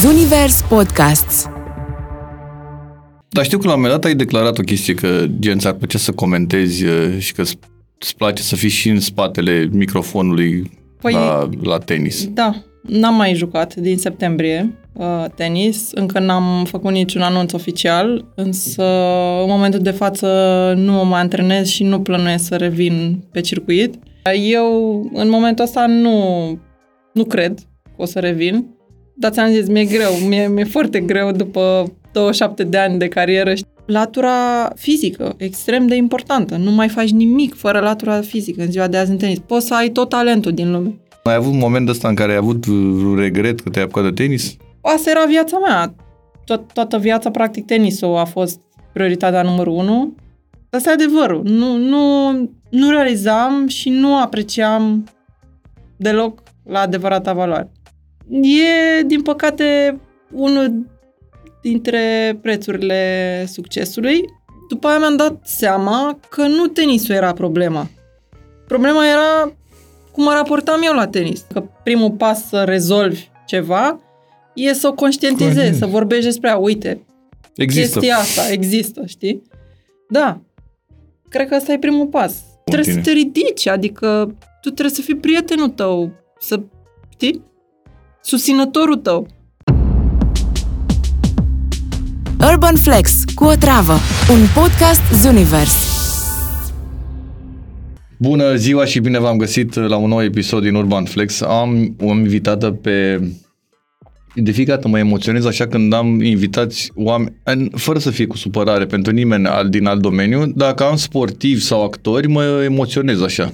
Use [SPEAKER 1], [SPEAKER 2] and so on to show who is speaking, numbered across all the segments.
[SPEAKER 1] Zunivers Podcasts
[SPEAKER 2] Dar știu că la un moment dat ai declarat o chestie că gen ți-ar plăcea să comentezi uh, și că îți place să fii și în spatele microfonului
[SPEAKER 3] Păi-
[SPEAKER 2] la, la tenis.
[SPEAKER 3] Da, n-am mai jucat din septembrie uh, tenis, încă n-am făcut niciun anunț oficial, însă în momentul de față nu mă mai antrenez și nu plănuiesc să revin pe circuit. Eu în momentul ăsta nu, nu cred că o să revin, dar ți-am zis, mi-e greu, mi-e, mi-e foarte greu după 27 de ani de carieră. Latura fizică, extrem de importantă. Nu mai faci nimic fără latura fizică în ziua de azi în tenis. Poți să ai tot talentul din lume.
[SPEAKER 2] Ai avut un moment ăsta în care ai avut vreun regret că te-ai apucat de tenis?
[SPEAKER 3] Asta era viața mea. Tot, toată viața, practic, tenisul a fost prioritatea numărul unu. Asta e adevărul. Nu, nu, nu realizam și nu apreciam deloc la adevărata valoare. E, din păcate, unul dintre prețurile succesului. După aia mi-am dat seama că nu tenisul era problema. Problema era cum mă raportam eu la tenis. Că primul pas să rezolvi ceva e să o conștientizezi,
[SPEAKER 2] Corect.
[SPEAKER 3] să vorbești despre ea. Uite,
[SPEAKER 2] Există.
[SPEAKER 3] chestia asta există, știi? Da. Cred că ăsta e primul pas. Trebuie să te ridici, adică tu trebuie să fii prietenul tău, să, știi? Susținătorul tău.
[SPEAKER 1] Urban Flex cu o travă Un podcast Zunivers
[SPEAKER 2] Bună ziua și bine v-am găsit la un nou episod din Urban Flex. Am o invitată pe... De fiecare dată mă emoționez așa când am invitați oameni, în- fără să fie cu supărare pentru nimeni al, din alt domeniu, dacă am sportivi sau actori, mă emoționez așa.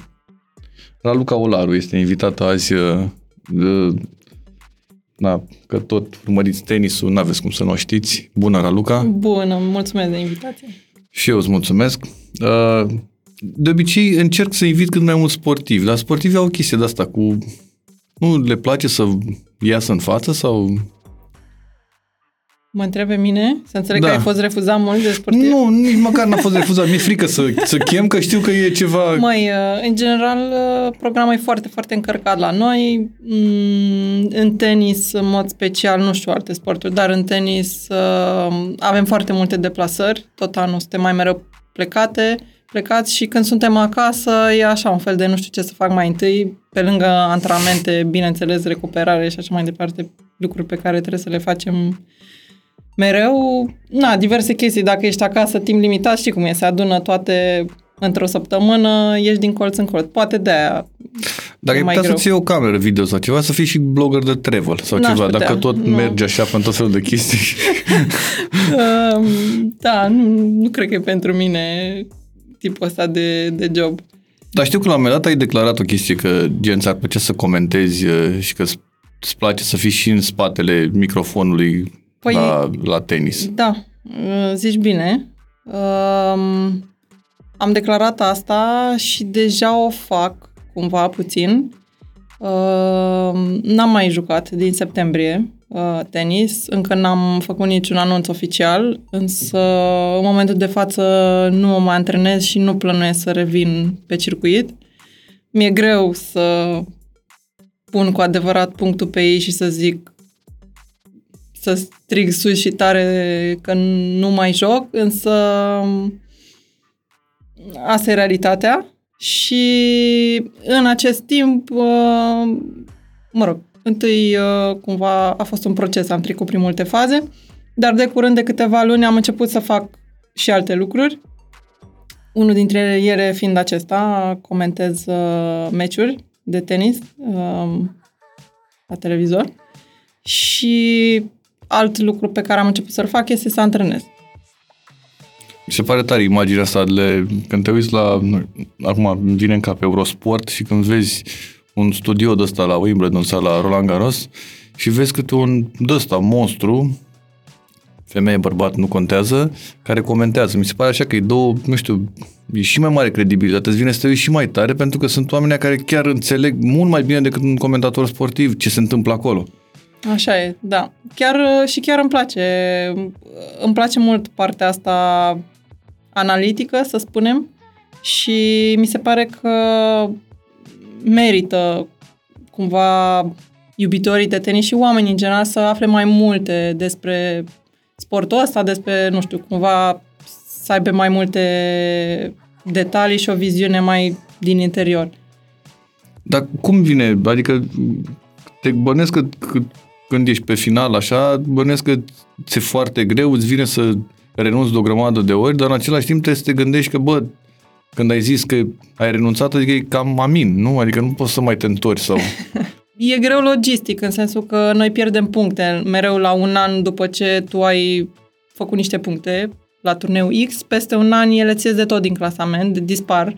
[SPEAKER 2] Raluca Olaru este invitată azi, uh, uh, na, că tot urmăriți tenisul, n-aveți cum să nu o știți. Bună, Raluca!
[SPEAKER 3] Bună, mulțumesc de invitație.
[SPEAKER 2] Și eu îți mulțumesc. Uh, De obicei încerc să invit cât mai mulți sportivi, dar sportivii au o chestie de asta cu... Nu le place să iasă în față sau...
[SPEAKER 3] Mă întrebe mine? Să înțeleg
[SPEAKER 2] Da.
[SPEAKER 3] că ai fost refuzat mult de sportiv?
[SPEAKER 2] Nu, nici măcar n-a fost refuzat. Mi-e frică să, să chem, că știu că e ceva...
[SPEAKER 3] Mai, uh, în general, uh, programul e foarte, foarte încărcat la noi. Mm, În tenis, în mod special, nu știu alte sporturi, dar în tenis uh, avem foarte multe deplasări. Tot anul suntem mai mereu plecate, plecați și când suntem acasă e așa un fel de nu știu ce să fac mai întâi, pe lângă antrenamente, bineînțeles, recuperare și așa mai departe, lucruri pe care trebuie să le facem mereu, na, diverse chestii. Dacă ești acasă timp limitat, știi cum e, se adună toate într-o săptămână, ești din colț în colț. Poate de aia.
[SPEAKER 2] Dacă
[SPEAKER 3] e
[SPEAKER 2] ai
[SPEAKER 3] mai
[SPEAKER 2] putea
[SPEAKER 3] greu.
[SPEAKER 2] să-ți iei o cameră video sau ceva, să fii și blogger de travel sau
[SPEAKER 3] N-aș
[SPEAKER 2] ceva,
[SPEAKER 3] putea,
[SPEAKER 2] dacă tot
[SPEAKER 3] nu.
[SPEAKER 2] mergi așa pe tot felul de chestii.
[SPEAKER 3] Um, da, nu, nu cred că e pentru mine tipul ăsta de, de job.
[SPEAKER 2] Dar știu că la un moment dat ai declarat o chestie că gen ți-ar plăcea să comentezi uh, și că îți- îți place să fii și în spatele microfonului
[SPEAKER 3] Păi-
[SPEAKER 2] la, la tenis.
[SPEAKER 3] Da, uh, zici bine. Um, am declarat asta și deja o fac cumva puțin. Uh, n-am mai jucat din septembrie uh, tenis, încă n-am făcut niciun anunț oficial, însă în momentul de față nu mă mai antrenez și nu plănuiesc să revin pe circuit. Mi-e greu să pun cu adevărat punctul pe ei și să zic să strig sus și tare că nu mai joc, însă asta e realitatea și în acest timp, uh, mă rog, întâi uh, cumva a fost un proces, am trecut prin multe faze, dar de curând de câteva luni am început să fac și alte lucruri. Unul dintre ele fiind acesta, comentez uh, meciuri de tenis uh, la televizor și alt lucru pe care am început să-l fac este să antrenez.
[SPEAKER 2] Mi se pare tare imaginea asta de când te uiți la, nu, acum îmi vine în cap Eurosport și când vezi un studio de ăsta la Wimbledon sau la Roland Garros și vezi câte un de ăsta monstru femeie, bărbat, nu contează, care comentează. Mi se pare așa că e două, nu știu, e și mai mare credibilitate, îți vine să te uiți și mai tare, pentru că sunt oameni care chiar înțeleg mult mai bine decât un comentator sportiv ce se întâmplă acolo.
[SPEAKER 3] Așa e, da. Chiar uh, și chiar îmi place. Îmi place mult partea asta analitică, să spunem, și mi se pare că merită cumva iubitorii de tenis și oamenii în general să afle mai multe despre sportul ăsta, despre, nu știu, cumva să aibă mai multe detalii și o viziune mai din interior.
[SPEAKER 2] Dar cum vine? Adică te bănesc că, că când ești pe final așa, bănesc că ți-e foarte greu, îți vine să renunți de o grămadă de ori, dar în același timp trebuie să te gândești că, bă, când ai zis că ai renunțat, adică e cam amin, nu? Adică nu poți să mai te întorci sau...
[SPEAKER 3] E greu logistic, în sensul că noi pierdem puncte mereu la un an după ce tu ai făcut niște puncte la turneu X, peste un an ele ți de tot din clasament, dispar.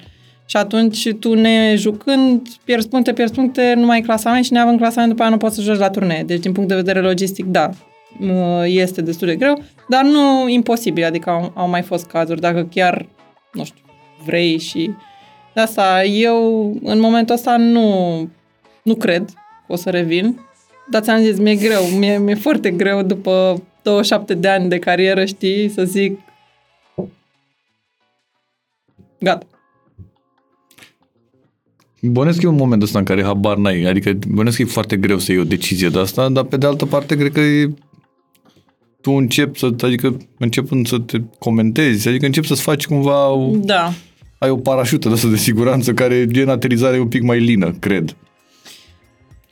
[SPEAKER 3] Și atunci tu ne jucând, pierzi puncte, pierzi puncte, nu mai ai clasament și neavând clasament, după aia nu poți să joci la turnee. Deci din punct de vedere logistic, da, este destul de greu, dar nu imposibil, adică au, au mai fost cazuri, dacă chiar, nu știu, vrei și... De asta, eu în momentul ăsta nu, nu cred că o să revin, dar ți-am zis, mi-e greu, mi-e, mi-e foarte greu după 27 de ani de carieră, știi, să zic gata.
[SPEAKER 2] Bănesc e un moment ăsta în care habar n-ai, adică bănesc că e foarte greu să iei o decizie de asta, dar pe de altă parte cred că e tu începi să, adică începând să te comentezi, adică începi să-ți faci cumva o,
[SPEAKER 3] da.
[SPEAKER 2] ai o parașută de asta de siguranță care e în aterizare un pic mai lină, cred.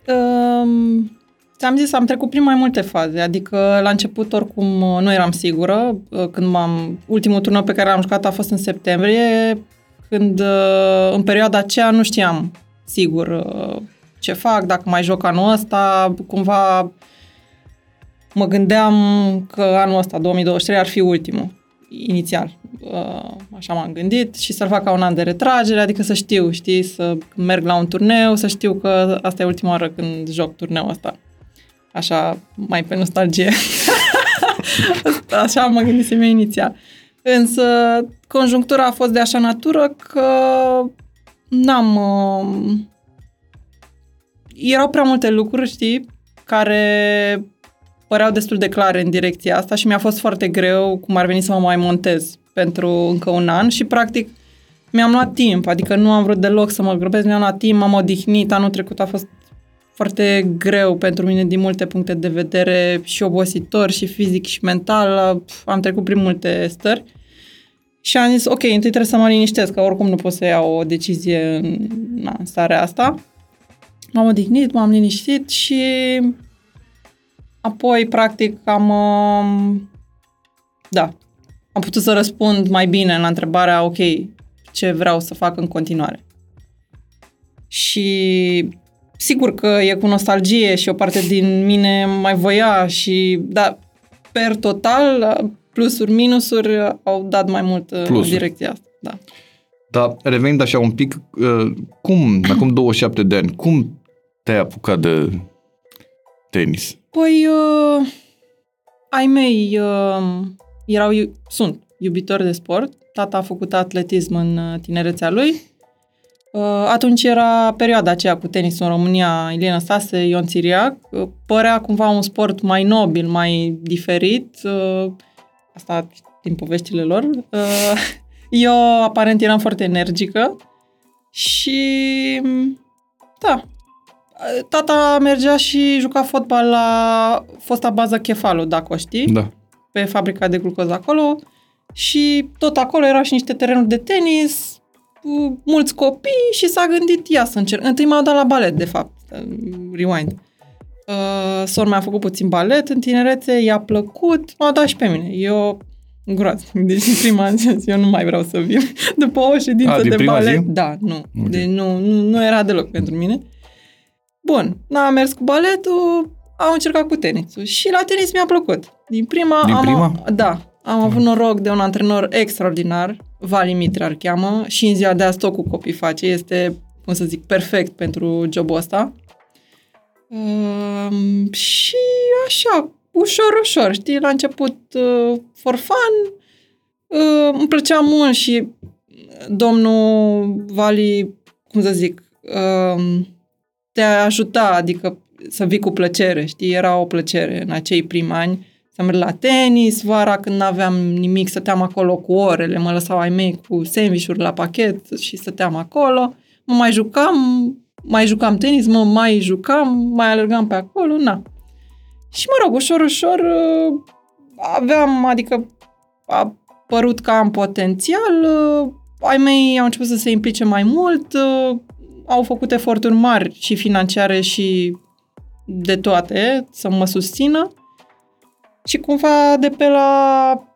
[SPEAKER 3] Um, ți-am zis, am trecut prin mai multe faze, adică la început oricum nu eram sigură, când m-am, ultimul turneu pe care l-am jucat a fost în septembrie, când în perioada aceea nu știam sigur ce fac, dacă mai joc anul ăsta, cumva mă gândeam că anul ăsta, 2023, ar fi ultimul, inițial. Așa m-am gândit și să-l fac ca un an de retragere, adică să știu, știi, să merg la un turneu, să știu că asta e ultima oară când joc turneul ăsta. Așa, mai pe nostalgie. așa mă gândisem eu inițial. Însă, conjunctura a fost de așa natură că n-am... Uh, erau prea multe lucruri, știi, care păreau destul de clare în direcția asta și mi-a fost foarte greu cum ar veni să mă mai montez pentru încă un an și practic mi-am luat timp, adică nu am vrut deloc să mă grăbesc, mi-am luat timp, m-am odihnit, anul trecut a fost foarte greu pentru mine din multe puncte de vedere și obositor și fizic și mental, am trecut prin multe stări și am zis, ok, întâi trebuie să mă liniștesc, că oricum nu pot să iau o decizie în, na, în starea asta. M-am odihnit, m-am liniștit și Apoi, practic, am... Um, da, am putut să răspund mai bine la întrebarea, ok, ce vreau să fac în continuare. Și sigur că e cu nostalgie și o parte din mine mai voia și, da, per total, plusuri, minusuri au dat mai mult plusuri. în direcția asta. Da.
[SPEAKER 2] Dar revenind așa un pic, uh, cum, acum 27 de ani, cum te-ai apucat de tenis?
[SPEAKER 3] Păi, uh, ai mei uh, erau, sunt iubitori de sport. Tata a făcut atletism în uh, tinerețea lui. Uh, atunci era perioada aceea cu tenisul în România, Ilina Stase, Ion Țiriac. Uh, părea cumva un sport mai nobil, mai diferit. Uh, asta din poveștile lor. Uh, eu aparent eram foarte energică și da, Tata mergea și juca fotbal la fosta bază Chefalu, dacă o știi.
[SPEAKER 2] Da.
[SPEAKER 3] Pe fabrica de glucoză acolo. Și tot acolo erau și niște terenuri de tenis, mulți copii și s-a gândit, ia să încerc. Întâi m-au dat la balet, de fapt. Rewind. Uh, sor mi-a făcut puțin balet în tinerețe, i-a plăcut, m-au dat și pe mine. Eu groaznic. Deci în prima zi eu nu mai vreau să vin. După o ședință A, de balet. Zi? Da, nu. Okay. Deci nu, nu, nu era deloc pentru mine. Bun, n-am mers cu baletul, am încercat cu tenisul și la tenis mi-a plăcut. Din prima...
[SPEAKER 2] Din
[SPEAKER 3] am,
[SPEAKER 2] prima?
[SPEAKER 3] Da, am avut noroc de un antrenor extraordinar, Vali Mitrar cheamă, și în ziua de azi tot cu copii face. Este, cum să zic, perfect pentru jobul ăsta. Um, și așa, ușor, ușor, știi, la început uh, for fun, uh, îmi plăcea mult și domnul Vali, cum să zic, uh, te ajuta, adică să vii cu plăcere, știi? Era o plăcere în acei primi ani să merg la tenis, vara când n-aveam nimic, stăteam acolo cu orele, mă lăsau ai mei cu sandwich la pachet și stăteam acolo. Mă mai jucam, mai jucam tenis, mă mai jucam, mai alergam pe acolo, na. Și mă rog, ușor, ușor uh, aveam, adică a părut că am potențial, uh, ai mei au început să se implice mai mult, uh, au făcut eforturi mari și financiare și de toate să mă susțină și cumva de pe la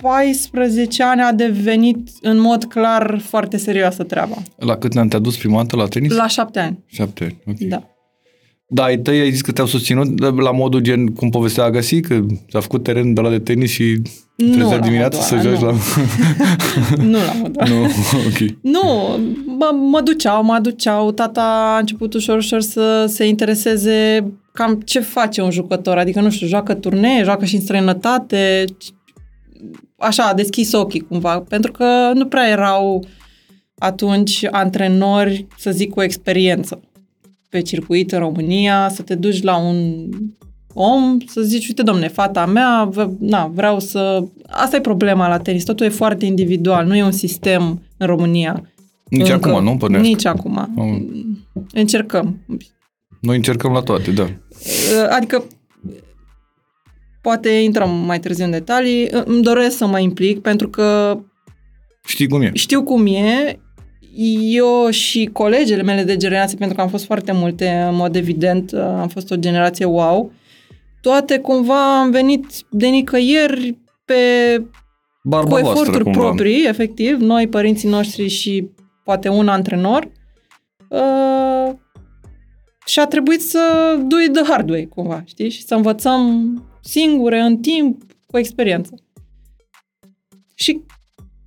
[SPEAKER 3] 14 ani a devenit în mod clar foarte serioasă treaba.
[SPEAKER 2] La cât ne-am te adus prima dată la tenis?
[SPEAKER 3] La șapte ani.
[SPEAKER 2] Șapte ani, ok.
[SPEAKER 3] Da.
[SPEAKER 2] Da, ai tăi ai zis că te-au susținut la modul gen cum povestea Agassi, că a făcut teren de la de tenis și
[SPEAKER 3] Nu
[SPEAKER 2] trezea
[SPEAKER 3] la
[SPEAKER 2] dimineața să
[SPEAKER 3] modul
[SPEAKER 2] joci
[SPEAKER 3] ăla,
[SPEAKER 2] la...
[SPEAKER 3] nu la modul ăla.
[SPEAKER 2] nu, ok.
[SPEAKER 3] Nu, mă, mă duceau, mă duceau. Tata a început ușor, ușor să se intereseze cam ce face un jucător. Adică, nu știu, joacă turnee, joacă și în străinătate. Așa, a deschis ochii cumva. Pentru că nu prea erau atunci antrenori, să zic, cu experiență pe circuit în România, să te duci la un om, să zici, uite, domne, fata mea, v- na, vreau să... Asta e problema la tenis, totul e foarte individual, nu e un sistem în România.
[SPEAKER 2] Nici
[SPEAKER 3] Încă.
[SPEAKER 2] acum, nu? Până
[SPEAKER 3] Nici acum.
[SPEAKER 2] Am-
[SPEAKER 3] Încercăm.
[SPEAKER 2] Noi încercăm la toate, da.
[SPEAKER 3] Adică, poate intrăm mai târziu în detalii, îmi doresc să mă implic pentru că
[SPEAKER 2] Știi cum e?
[SPEAKER 3] știu cum e, eu și colegele mele de generație, pentru că am fost foarte multe, în mod evident, am fost o generație wow, toate cumva am venit de nicăieri pe,
[SPEAKER 2] Barba
[SPEAKER 3] cu
[SPEAKER 2] voastră,
[SPEAKER 3] eforturi
[SPEAKER 2] cumva.
[SPEAKER 3] proprii, efectiv, noi, părinții noștri și poate un antrenor. Uh, și a trebuit să do it the hard way, cumva, știi? Și să învățăm singure, în timp, cu experiență. Și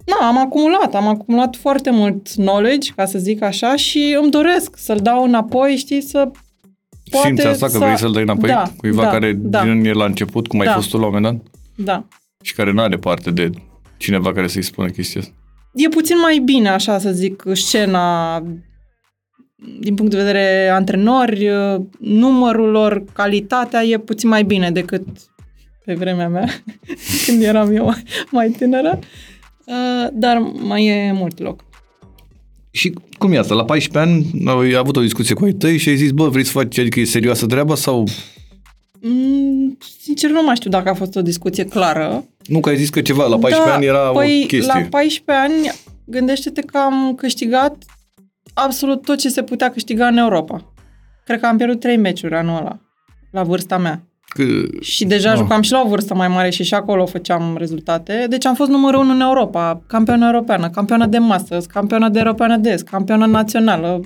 [SPEAKER 3] Na, am acumulat, am acumulat foarte mult knowledge, ca să zic așa, și îmi doresc să-l dau înapoi, știi, să poate
[SPEAKER 2] Simți asta că
[SPEAKER 3] să...
[SPEAKER 2] vrei să-l dai înapoi
[SPEAKER 3] Da,
[SPEAKER 2] cuiva
[SPEAKER 3] da,
[SPEAKER 2] care
[SPEAKER 3] da,
[SPEAKER 2] din el la început, cum ai
[SPEAKER 3] Da.
[SPEAKER 2] fost tu la un moment dat,
[SPEAKER 3] da.
[SPEAKER 2] și care nu are parte de cineva care să-i spună chestia asta.
[SPEAKER 3] E puțin mai bine, așa să zic, scena din punct de vedere antrenori, numărul lor, calitatea e puțin mai bine decât pe vremea mea, când eram eu mai tânără, Uh, dar mai e mult loc.
[SPEAKER 2] Și cum e asta? La 14 ani ai avut o discuție cu ai tăi și ai zis, bă, vreți să faci, adică e serioasă treaba sau...
[SPEAKER 3] Mm, sincer, nu mai știu dacă a fost o discuție clară.
[SPEAKER 2] Nu, că ai zis că ceva, la 14
[SPEAKER 3] da,
[SPEAKER 2] ani era
[SPEAKER 3] păi,
[SPEAKER 2] o chestie.
[SPEAKER 3] la 14 ani, gândește-te că am câștigat absolut tot ce se putea câștiga în Europa. Cred că am pierdut trei meciuri anul ăla, la vârsta mea.
[SPEAKER 2] Că...
[SPEAKER 3] Și deja
[SPEAKER 2] Ah.
[SPEAKER 3] jucam și la o vârstă mai mare și și acolo făceam rezultate. Deci am fost numărul unu în Europa, campioană europeană, campioană de Masters, campioană de europeană de est, campioană națională.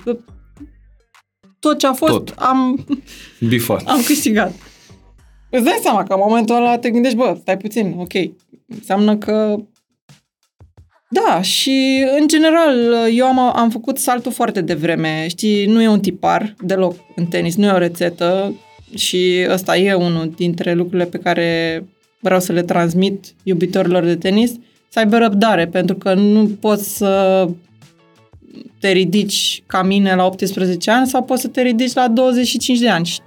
[SPEAKER 3] Tot ce a fost,
[SPEAKER 2] Tot.
[SPEAKER 3] am,
[SPEAKER 2] Bifat.
[SPEAKER 3] am câștigat. Îți dai seama că în momentul ăla te gândești, bă, stai puțin, ok, înseamnă că... Da, și în general eu am, am făcut saltul foarte devreme, știi, nu e un tipar deloc în tenis, nu e o rețetă și ăsta e unul dintre lucrurile pe care vreau să le transmit iubitorilor de tenis, să aibă răbdare, pentru că nu poți să te ridici ca mine la 18 ani sau poți să te ridici la 25 de ani și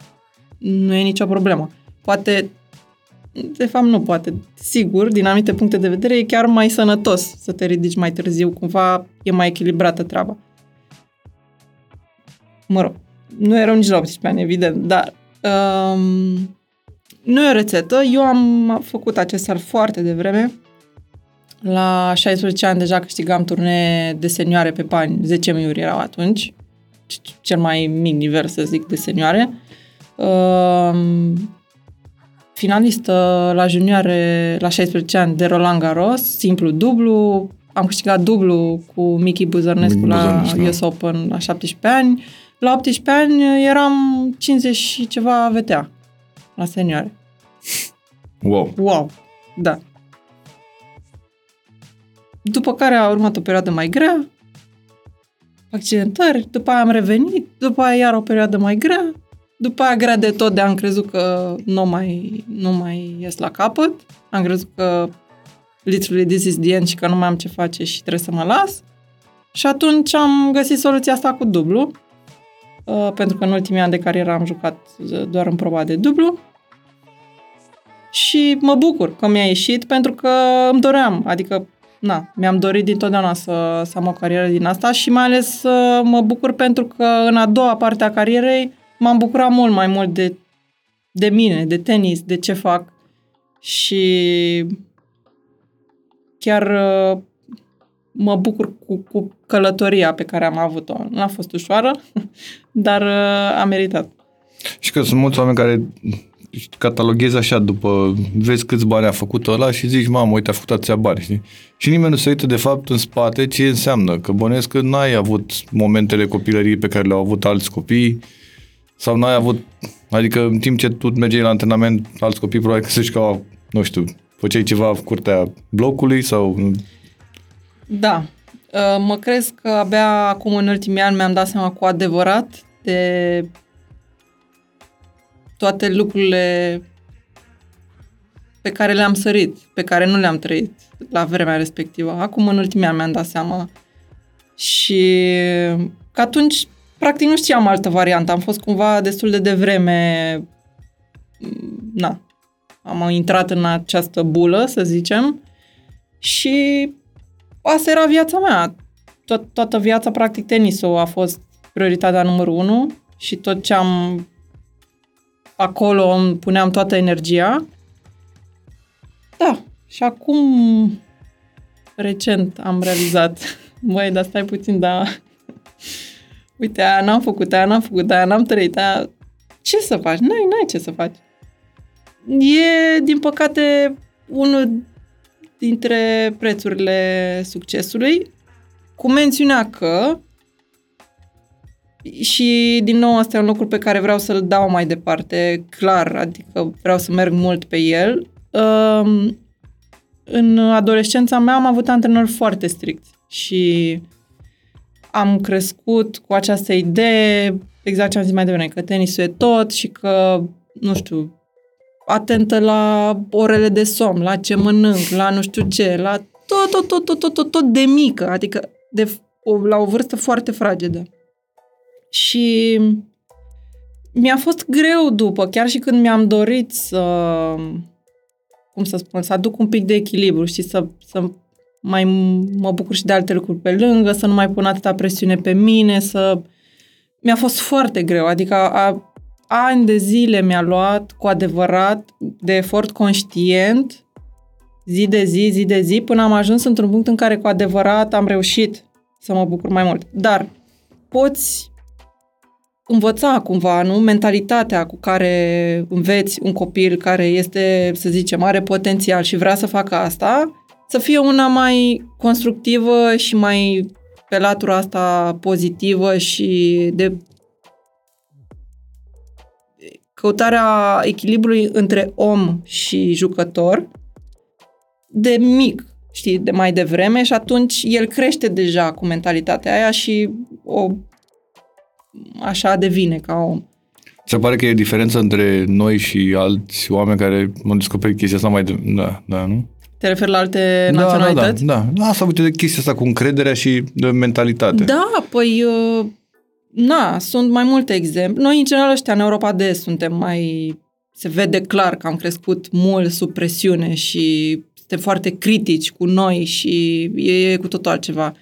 [SPEAKER 3] nu e nicio problemă. Poate, de fapt nu poate, sigur, din anumite puncte de vedere e chiar mai sănătos să te ridici mai târziu, cumva e mai echilibrată treaba. Mă rog, nu erau nici la 18 ani, evident, dar um, nu e o rețetă. Eu am făcut acest salt foarte devreme. La 16 ani deja câștigam turnee de senioare pe bani, 10 miuri erau atunci, cel mai mic nivel, să zic, de senioare. Um, finalistă la junioare la 16 ani de Roland Garros, simplu dublu. Am câștigat dublu cu Miki Buzărnescu
[SPEAKER 2] Miki
[SPEAKER 3] la
[SPEAKER 2] Buzărnescu, da.
[SPEAKER 3] US Open la 17 ani. La 18 ani eram 50 și ceva VTA la senioare.
[SPEAKER 2] Wow.
[SPEAKER 3] Wow! Da. După care a urmat o perioadă mai grea, accidentări, după aia am revenit, după aia iar o perioadă mai grea, după aia grea de tot de am crezut că nu mai, nu mai ies la capăt, am crezut că literally this is the end și că nu mai am ce face și trebuie să mă las. Și atunci am găsit soluția asta cu dublu, uh, pentru că în ultimii ani de carieră am jucat uh, doar în proba de dublu. Și mă bucur că mi-a ieșit pentru că îmi doream, adică na, mi-am dorit dintotdeauna să, să am o carieră din asta și mai ales să mă bucur pentru că în a doua parte a carierei m-am bucurat mult mai mult de, de mine, de tenis, de ce fac și chiar uh, mă bucur cu, cu călătoria pe care am avut-o. Nu a fost ușoară, dar uh, a meritat.
[SPEAKER 2] Și că sunt mulți oameni care cataloghezi așa după, vezi câți bani a făcut ăla și zici, mamă, uite, a făcut atâția bani, știi? Și nimeni nu se uită de fapt în spate ce înseamnă, că bănesc că n-ai avut momentele copilăriei pe care le-au avut alți copii sau n-ai avut, adică în timp ce tu mergeai la antrenament, alți copii probabil că zici că, nu știu, făceai ceva în curtea blocului sau...
[SPEAKER 3] Da, uh, mă crezi că abia acum în ultimii ani mi-am dat seama cu adevărat de toate lucrurile pe care le-am sărit, pe care nu le-am trăit la vremea respectivă. Acum, în ultimii ani, mi-am dat seama. Și că atunci, practic, nu știam altă variantă. Am fost cumva destul de devreme... Na, am intrat în această bulă, să zicem, și asta era viața mea. Tot, toată viața, practic, tenisul a fost prioritatea numărul unu și tot ce am acolo îmi puneam toată energia. Da, și acum recent am realizat, băi, dar stai puțin, da, uite, aia n-am făcut, aia n-am făcut, aia n-am trăit, aia... Ce să faci? N-ai, n-ai ce să faci. E, din păcate, unul dintre prețurile succesului, cu mențiunea că și, din nou, asta e un lucru pe care vreau să-l dau mai departe, clar, adică vreau să merg mult pe el. Um, în adolescența mea am avut antrenori foarte stricți și am crescut cu această idee, exact ce am zis mai devreme, că tenisul e tot și că, nu știu, atentă la orele de somn, la ce mănânc, la nu știu ce, la tot, tot, tot, tot, tot, tot, tot de mică, adică de, o, la o vârstă foarte fragedă. Și mi-a fost greu după, chiar și când mi-am dorit să, cum să spun, să aduc un pic de echilibru, și să, să mai mă bucur și de alte lucruri pe lângă, să nu mai pun atâta presiune pe mine, să... Mi-a fost foarte greu, adică a, ani de zile mi-a luat cu adevărat de efort conștient, zi de zi, zi de zi, până am ajuns într-un punct în care cu adevărat am reușit să mă bucur mai mult. Dar poți învăța cumva, nu? Mentalitatea cu care înveți un copil care este, să zicem, are potențial și vrea să facă asta, să fie una mai constructivă și mai pe latura asta pozitivă și de căutarea echilibrului între om și jucător de mic, știi, de mai devreme și atunci el crește deja cu mentalitatea aia și o așa devine ca om.
[SPEAKER 2] Se pare că e diferență între noi și alți oameni care au descoperit chestia asta mai de... Da, da, nu?
[SPEAKER 3] Te referi la alte da, naționalități?
[SPEAKER 2] Da, da, da. Asta, uite, de chestia asta cu încrederea și de mentalitate.
[SPEAKER 3] Da, păi... Uh, na, sunt mai multe exemple. Noi, în general, ăștia în Europa de Est suntem mai... Se vede clar că am crescut mult sub presiune și suntem foarte critici cu noi și e cu totul altceva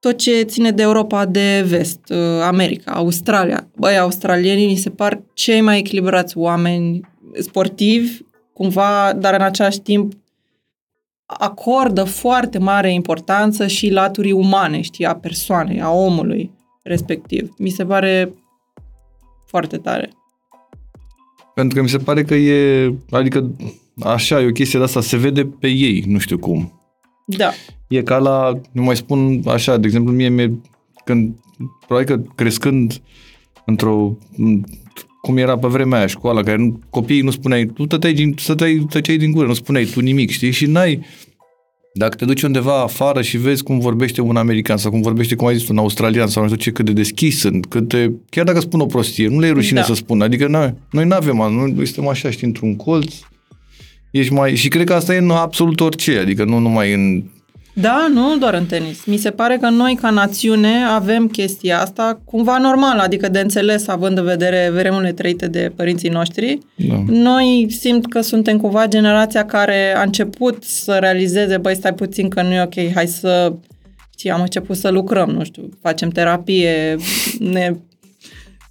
[SPEAKER 3] tot ce ține de Europa de vest, uh, America, Australia. Băi, australienii mi se par cei mai echilibrați oameni sportivi, cumva, dar în același timp acordă foarte mare importanță și laturii umane, știi, a persoanei, a omului respectiv. Mi se pare foarte tare.
[SPEAKER 2] Pentru că mi se pare că e, adică așa, e o chestie de asta, se vede pe ei, nu știu cum.
[SPEAKER 3] Da.
[SPEAKER 2] E ca la, nu mai spun așa, de exemplu, mie, mie când, probabil că crescând într-o, cum era pe vremea aia școala, care nu, copiii nu spuneai, tu tăteai, tăteai, tăceai din gură, nu spuneai tu nimic, știi? Și n-ai, dacă te duci undeva afară și vezi cum vorbește un american sau cum vorbește, cum ai zis, un australian sau nu știu ce, cât de deschis sunt, cât de, chiar dacă spun o prostie, nu le e rușine da. să spună. Adică noi, noi nu avem, noi suntem așa, știi, într-un colț, ești mai... Și cred că asta e în absolut orice, adică nu numai în
[SPEAKER 3] Da, nu doar în tenis. Mi se pare că noi, ca națiune, avem chestia asta cumva normală, adică de înțeles, având în vedere vremurile trăite de părinții noștri.
[SPEAKER 2] Da.
[SPEAKER 3] Noi simt că suntem cumva generația care a început să realizeze, băi, stai puțin că nu e ok, hai să... Știi, am început să lucrăm, nu știu, facem terapie, ne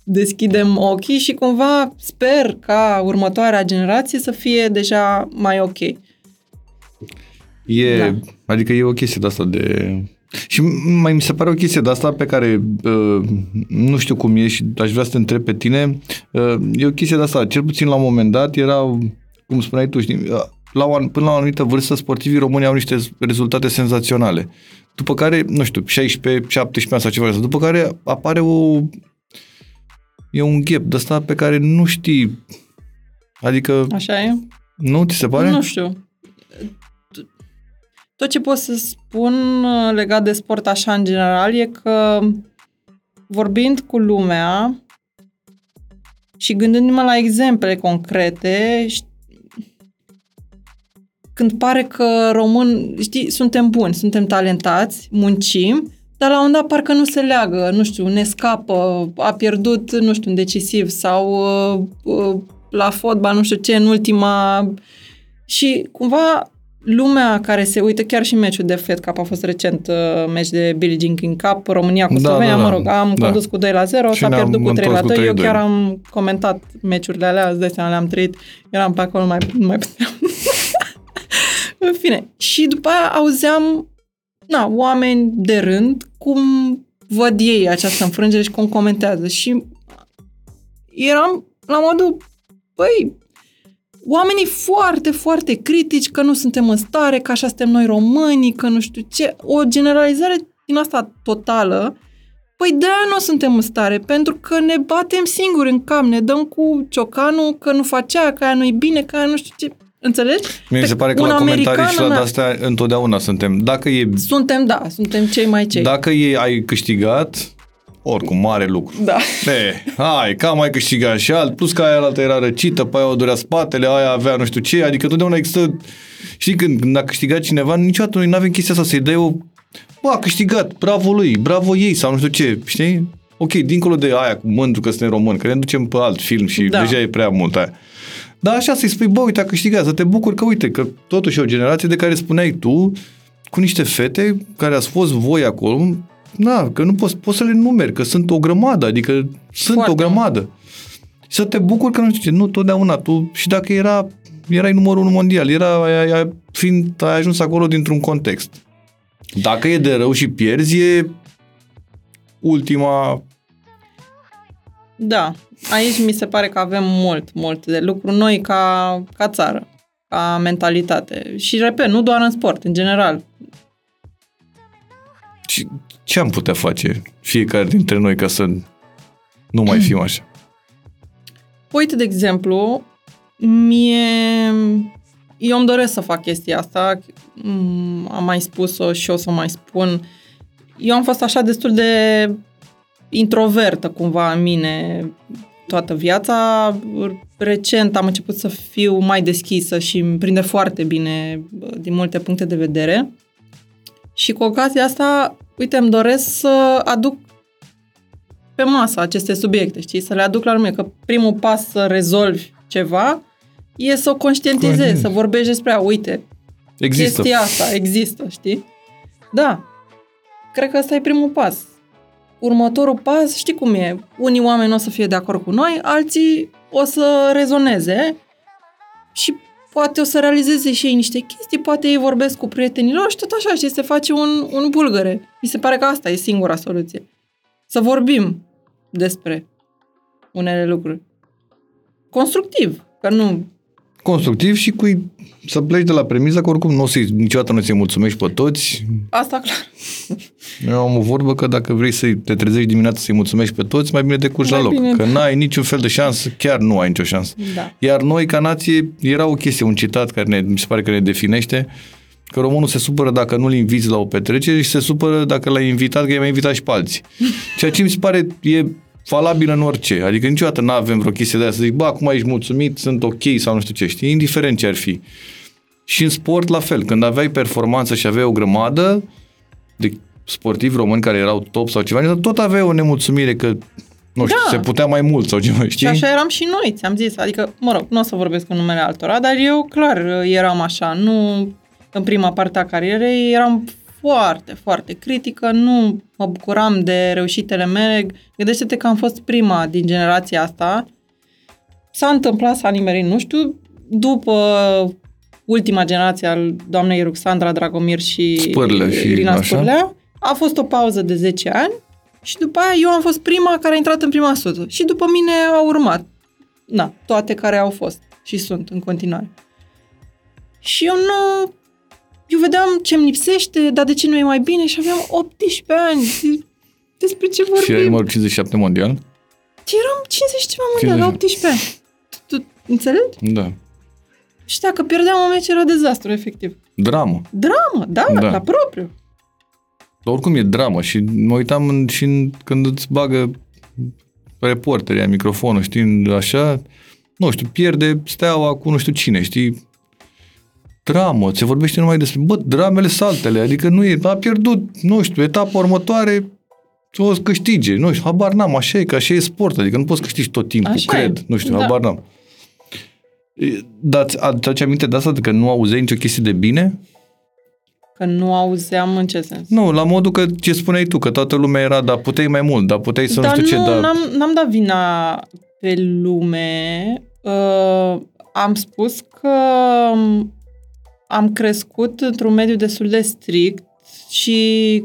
[SPEAKER 3] deschidem ochii și cumva sper ca următoarea generație să fie deja mai ok.
[SPEAKER 2] E,
[SPEAKER 3] Da.
[SPEAKER 2] Adică e o chestie de asta de... Și mai mi se pare o chestie de asta pe care uh, nu știu cum e și aș vrea să te întreb pe tine. Uh, e o chestie de asta, cel puțin la un moment dat era, cum spuneai tu, știi, uh, la o, an- până la o anumită vârstă sportivii români au niște rezultate senzaționale. După care, nu știu, 16, 17 ani sau ceva, de asta, după care apare o... E un gap de asta pe care nu știi. Adică,
[SPEAKER 3] Așa e?
[SPEAKER 2] nu ți se pare?
[SPEAKER 3] Nu știu. Tot ce pot să spun uh, legat de sport așa în general e că vorbind cu lumea și gândindu-mă la exemple concrete, ș- când pare că român, știi, suntem buni, suntem talentați, muncim, dar la un dat parcă nu se leagă, nu știu, ne scapă, a pierdut, nu știu, un decisiv sau uh, uh, la fotbal, nu știu ce, în ultima... Și cumva lumea care se uită, chiar și meciul de Fed Cup a fost recent, uh, meci de Billie Jean King Cup, România cu
[SPEAKER 2] Da,
[SPEAKER 3] Slovenia,
[SPEAKER 2] da, da.
[SPEAKER 3] mă rog, am
[SPEAKER 2] Da.
[SPEAKER 3] condus cu 2 la 0,
[SPEAKER 2] Și
[SPEAKER 3] s-a
[SPEAKER 2] ne-am
[SPEAKER 3] pierdut cu 3 la
[SPEAKER 2] întors cu
[SPEAKER 3] 2, eu
[SPEAKER 2] 3-2.
[SPEAKER 3] chiar am comentat meciurile alea, îți dai seama, le-am trăit, eram pe acolo, mai, nu mai puteam. În fine, și după aia auzeam na, oameni de rând cum văd ei această înfrângere și cum comentează. Și eram la modul, băi, oamenii foarte, foarte critici că nu suntem în stare, că așa suntem noi românii, că nu știu ce. O generalizare din asta totală. Păi de-aia nu suntem în stare, pentru că ne batem singuri în cap, ne dăm cu ciocanul că nu facea, că aia nu-i bine, că aia nu știu ce. Înțelegi?
[SPEAKER 2] Mie mi se pare că
[SPEAKER 3] un
[SPEAKER 2] la comentarii și la
[SPEAKER 3] american,
[SPEAKER 2] de-astea întotdeauna suntem. Dacă e
[SPEAKER 3] Suntem, da, suntem cei mai cei.
[SPEAKER 2] Dacă e, ai câștigat, oricum, mare lucru.
[SPEAKER 3] Da.
[SPEAKER 2] E, hai, că am mai câștigat și alt, plus că aia altă era răcită, pe aia o durea spatele, aia avea nu știu ce, adică totdeauna există, știi, când, când a câștigat cineva, niciodată noi nu avem chestia asta să-i dai o, bă, a câștigat, bravo lui, bravo ei, sau nu știu ce, știi? Ok, dincolo de aia cu mândru că suntem români, că ne ducem pe alt film și
[SPEAKER 3] Da.
[SPEAKER 2] deja e prea mult aia. Dar așa să-i spui, bă, uite, a câștigat, să te bucuri că, uite, că totuși e o generație de care spuneai tu, cu niște fete care ați fost voi acolo, na, că nu poți, poți să le numeri, că sunt o grămadă, adică sunt
[SPEAKER 3] Foarte
[SPEAKER 2] o grămadă. Și să te bucuri că nu știu ce, nu totdeauna tu, și dacă era, erai numărul unu mondial, era, ai, ai, fiind, ai ajuns acolo dintr-un context. Dacă e de rău și pierzi, e ultima...
[SPEAKER 3] Da, aici mi se pare că avem mult, mult de lucru noi ca, ca țară, ca mentalitate. Și, repet, nu doar în sport, în general.
[SPEAKER 2] Și ce am putea face fiecare dintre noi ca să nu mai fim așa?
[SPEAKER 3] Uite, de exemplu, mie... Eu îmi doresc să fac chestia asta, Mm, am mai spus-o și o să o mai spun. Eu am fost așa destul de introvertă cumva în mine toată viața. Recent am început să fiu mai deschisă și îmi prinde foarte bine bă, din multe puncte de vedere. Și cu ocazia asta, uite, îmi doresc să aduc pe masă aceste subiecte, știi? Să le aduc la lume, că primul pas să rezolvi ceva e să o conștientizezi,
[SPEAKER 2] Corect.
[SPEAKER 3] să vorbești despre ea. Uite,
[SPEAKER 2] Există.
[SPEAKER 3] chestia asta există, știi? Da. Cred că ăsta e primul pas. Următorul pas, știi cum e? Unii oameni nu o să fie de acord cu noi, alții o să rezoneze și poate o să realizeze și ei niște chestii, poate ei vorbesc cu prietenii lor și tot așa, și se face un, un bulgăre. Mi se pare că asta e singura soluție. Să vorbim despre unele lucruri. Constructiv, că nu...
[SPEAKER 2] Constructiv și cu să pleci de la premiza că oricum nu o să niciodată nu ți mulțumești pe toți.
[SPEAKER 3] Asta clar.
[SPEAKER 2] Eu am o vorbă că dacă vrei să te trezești dimineața să-i mulțumești pe toți, mai bine te curci
[SPEAKER 3] Mai
[SPEAKER 2] la loc.
[SPEAKER 3] bine,
[SPEAKER 2] că
[SPEAKER 3] da.
[SPEAKER 2] n-ai niciun fel de șansă, chiar nu ai nicio șansă.
[SPEAKER 3] Da.
[SPEAKER 2] Iar noi, ca nație, era o chestie, un citat care ne, mi se pare că ne definește, că românul se supără dacă nu-l inviți la o petrecere și se supără dacă l-ai invitat, că i-ai mai invitat și pe alții. Ceea ce mi se pare e valabil în orice. Adică niciodată nu avem vreo chestie de aia să zic, bă, acum ești mulțumit, sunt ok sau nu știu ce, știi, indiferent ce ar fi. Și în sport la fel, când aveai performanță și aveai o grămadă de sportivi români care erau top sau ceva, tot aveai o nemulțumire că nu știu,
[SPEAKER 3] Da.
[SPEAKER 2] se putea mai mult sau ceva,
[SPEAKER 3] Și
[SPEAKER 2] știi?
[SPEAKER 3] așa eram și noi, ți-am zis. Adică, mă rog, nu o să vorbesc în numele altora, dar eu clar eram așa. Nu în prima parte a carierei eram foarte, foarte critică, nu mă bucuram de reușitele mele. Gândește-te că am fost prima din generația asta. S-a întâmplat să nimerit, nu știu, după ultima generație al doamnei Ruxandra Dragomir și
[SPEAKER 2] Spârlă și
[SPEAKER 3] Irina
[SPEAKER 2] așa.
[SPEAKER 3] Spârlea. A fost o pauză de 10 ani și după aia eu am fost prima care a intrat în prima sută. Și după mine au urmat. Na, toate care au fost și sunt în continuare. Și eu nu... Eu vedeam ce îmi lipsește, dar de ce nu e mai bine? Și aveam 18 ani. Despre ce
[SPEAKER 2] Și ai
[SPEAKER 3] vorbim?
[SPEAKER 2] numărul 57 mondial?
[SPEAKER 3] Eram 50 ceva mondial la
[SPEAKER 2] 50.
[SPEAKER 3] 18 ani. Tu, tu înțelegi?
[SPEAKER 2] Da.
[SPEAKER 3] Și dacă pierdeam un meci era dezastru, efectiv.
[SPEAKER 2] Dramă.
[SPEAKER 3] Dramă, da,
[SPEAKER 2] Da.
[SPEAKER 3] da. la propriu.
[SPEAKER 2] Dar oricum e dramă și mă uitam în, și în, când îți bagă reporterii microfonul, știi, în așa, nu știu, pierde steaua cu nu știu cine, știi, dramă, se vorbește numai despre, bă, dramele saltele, adică nu e, a pierdut, nu știu, etapa următoare, o să câștige, nu știu, habar n-am, așa e, că așa e sport, adică nu poți câștigi tot timpul,
[SPEAKER 3] Așa e.
[SPEAKER 2] cred, nu știu,
[SPEAKER 3] Da.
[SPEAKER 2] habar n-am. E, Dar ți aduce aminte de asta, că nu auzeai nicio chestie de bine?
[SPEAKER 3] Că nu auzeam în ce sens.
[SPEAKER 2] Nu, la modul că ce spuneai tu, că toată lumea era, dar puteai mai mult, dar puteai să
[SPEAKER 3] dar
[SPEAKER 2] nu știu ce, dar...
[SPEAKER 3] n-am, n-am dat vina pe lume. Uh, am spus că am crescut într-un mediu destul de strict și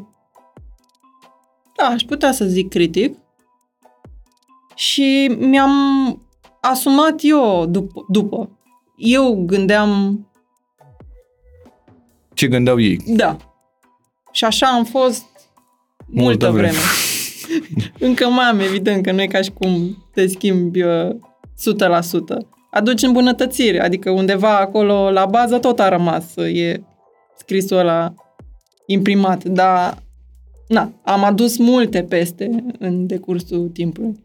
[SPEAKER 3] da, aș putea să zic critic. Și mi-am asumat eu după. după. Eu gândeam
[SPEAKER 2] Ce gândeau ei?
[SPEAKER 3] Da. Și așa am fost multă,
[SPEAKER 2] Multă vreme.
[SPEAKER 3] vreme. Încă mai am, evident, că nu e ca și cum te schimbi uh, 100%. Aduci îmbunătățiri, adică undeva acolo la bază tot a rămas, uh, e scrisul ăla imprimat, dar na, am adus multe peste în decursul timpului.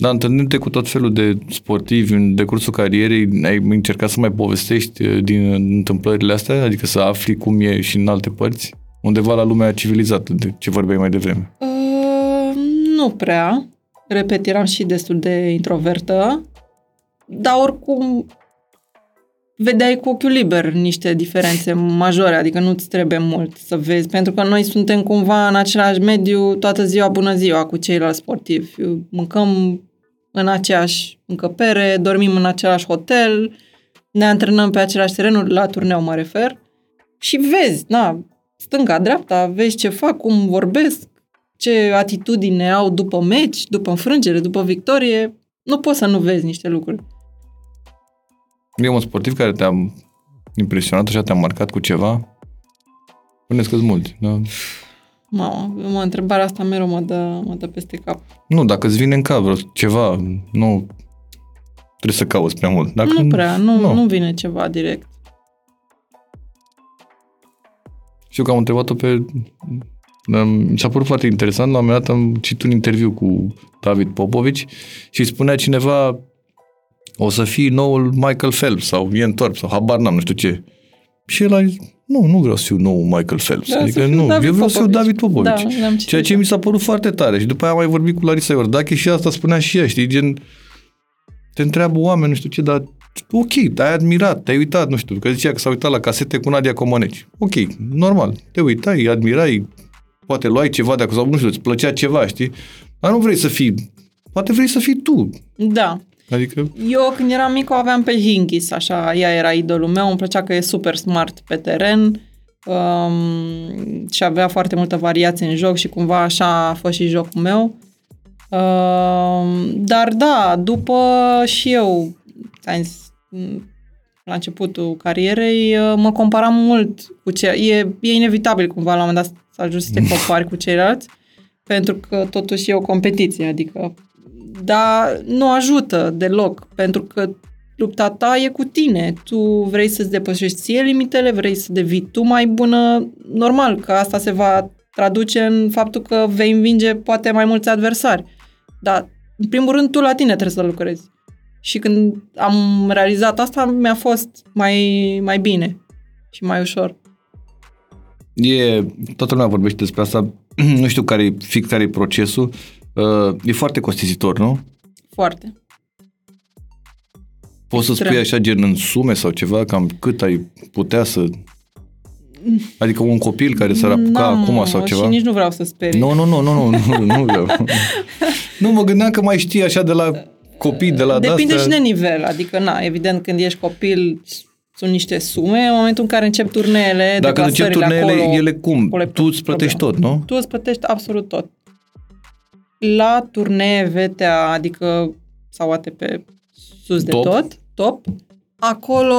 [SPEAKER 2] Dar întâlnindu-te cu tot felul de sportivi în decursul carierei, ai încercat să mai povestești eh, din întâmplările astea? Adică să afli cum e și în alte părți? Undeva la lumea civilizată, de ce vorbeai mai devreme.
[SPEAKER 3] Uh, nu prea. Repet, eram și destul de introvertă, dar oricum vedeai cu ochiul liber niște diferențe majore, adică nu-ți trebuie mult să vezi, pentru că noi suntem cumva în același mediu toată ziua, bună ziua, cu ceilalți sportivi. Mâncăm în aceeași încăpere, dormim în același hotel, ne antrenăm pe același terenuri, la turneu mă refer, și vezi, na, stânga, dreapta, vezi ce fac, cum vorbesc, ce atitudine au după meci, după înfrângere, după victorie. Nu poți să nu vezi niște lucruri.
[SPEAKER 2] E un sportiv care te-a impresionat, așa te-a marcat cu ceva? Puneți că mulți, da?
[SPEAKER 3] Mama, mă, întrebarea asta mereu mă dă, mă dă peste cap.
[SPEAKER 2] Nu, dacă îți vine în cap vreo ceva, nu trebuie să cauți prea mult. Dacă
[SPEAKER 3] nu prea, nu,
[SPEAKER 2] nu.
[SPEAKER 3] nu. nu vine ceva direct.
[SPEAKER 2] Știu că am întrebat-o pe... Mi s-a părut foarte interesant, la un moment dat am citit un interviu cu David Popovici și spunea cineva o să fii noul Michael Phelps sau Ian Thorpe sau habar n-am, nu știu ce. Și el a zis, nu, nu vreau să fiu nou Michael Phelps.
[SPEAKER 3] Vreau
[SPEAKER 2] adică
[SPEAKER 3] să fiu
[SPEAKER 2] nu,
[SPEAKER 3] David
[SPEAKER 2] eu vreau să fiu
[SPEAKER 3] Popovici.
[SPEAKER 2] David Popovici.
[SPEAKER 3] Da, le-am citit,
[SPEAKER 2] Ceea ce
[SPEAKER 3] da.
[SPEAKER 2] mi s-a părut foarte tare. Și după aia am mai vorbit cu Larisa Iordache și asta spunea și ea, știi, gen, te întreabă oameni, nu știu ce, dar ok, te-ai admirat, te-ai uitat, nu știu, că zicea că s-a uitat la casete cu Nadia Comăneci. Ok, normal, te uitai, admirai, poate luai ceva de acolo, sau nu știu, îți plăcea ceva, știi? Dar nu vrei să fii, poate vrei să fii tu.
[SPEAKER 3] Da.
[SPEAKER 2] Adică,
[SPEAKER 3] Eu când eram mic o aveam pe Hingis, așa, ea era idolul meu, îmi plăcea că e super smart pe teren um, și avea foarte multă variație în joc și cumva așa a fost și jocul meu. Um, dar da, după și eu, ți-am zis, m, la începutul carierei, uh, mă comparam mult cu ce... E, e inevitabil cumva la un moment dat să ajungi să te compari cu ceilalți, pentru că totuși e o competiție, adică dar nu ajută deloc, pentru că lupta ta e cu tine. Tu vrei să-ți depășești ție limitele, vrei să devii tu mai bună. Normal că asta se va traduce în faptul că vei învinge poate mai mulți adversari. Dar, în primul rând, tu la tine trebuie să lucrezi. Și când am realizat asta, mi-a fost mai, mai bine și mai ușor.
[SPEAKER 2] E, toată lumea vorbește despre asta, nu știu care fix care e procesul, uh, e foarte costisitor, nu?
[SPEAKER 3] Foarte.
[SPEAKER 2] Poți să
[SPEAKER 3] Extrem.
[SPEAKER 2] spui așa gen în sume sau ceva, cam cât ai putea să... Adică un copil care s-ar apuca
[SPEAKER 3] N-am,
[SPEAKER 2] acum sau ceva?
[SPEAKER 3] Și nici nu vreau să sperii.
[SPEAKER 2] Nu, nu, nu, nu, nu, nu, nu vreau. nu, mă gândeam că mai știi așa de la copii, de la
[SPEAKER 3] Depinde
[SPEAKER 2] de-astea.
[SPEAKER 3] și de nivel, adică na, evident când ești copil sunt niște sume, în momentul în care încep turneele,
[SPEAKER 2] Dacă încep
[SPEAKER 3] deplasările
[SPEAKER 2] turneele,
[SPEAKER 3] acolo,
[SPEAKER 2] ele cum?
[SPEAKER 3] acolo e
[SPEAKER 2] Tu îți plătești
[SPEAKER 3] problemă.
[SPEAKER 2] tot, nu?
[SPEAKER 3] Tu îți plătești absolut tot. La turnee VTA, adică sau ATP sus de
[SPEAKER 2] Top.
[SPEAKER 3] tot, top, acolo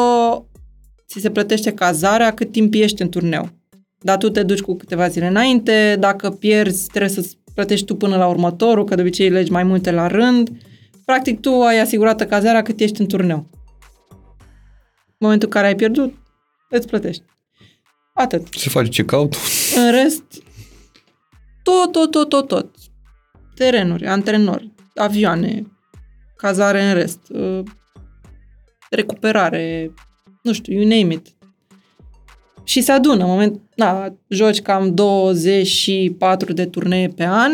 [SPEAKER 3] ți se plătește cazarea cât timp ești în turneu. Dar tu te duci cu câteva zile înainte, dacă pierzi trebuie să plătești tu până la următorul, că de obicei legi mai multe la rând. Practic tu ai asigurată cazarea cât ești în turneu. În momentul în care ai pierdut, îți plătești. Atât.
[SPEAKER 2] Se face check-out?
[SPEAKER 3] În rest, tot, tot, tot, tot, tot. Terenuri, antrenori, avioane, cazare în rest, uh, recuperare, nu știu, you name it. Și se adună, în moment, na, joci cam 24 de turnee pe an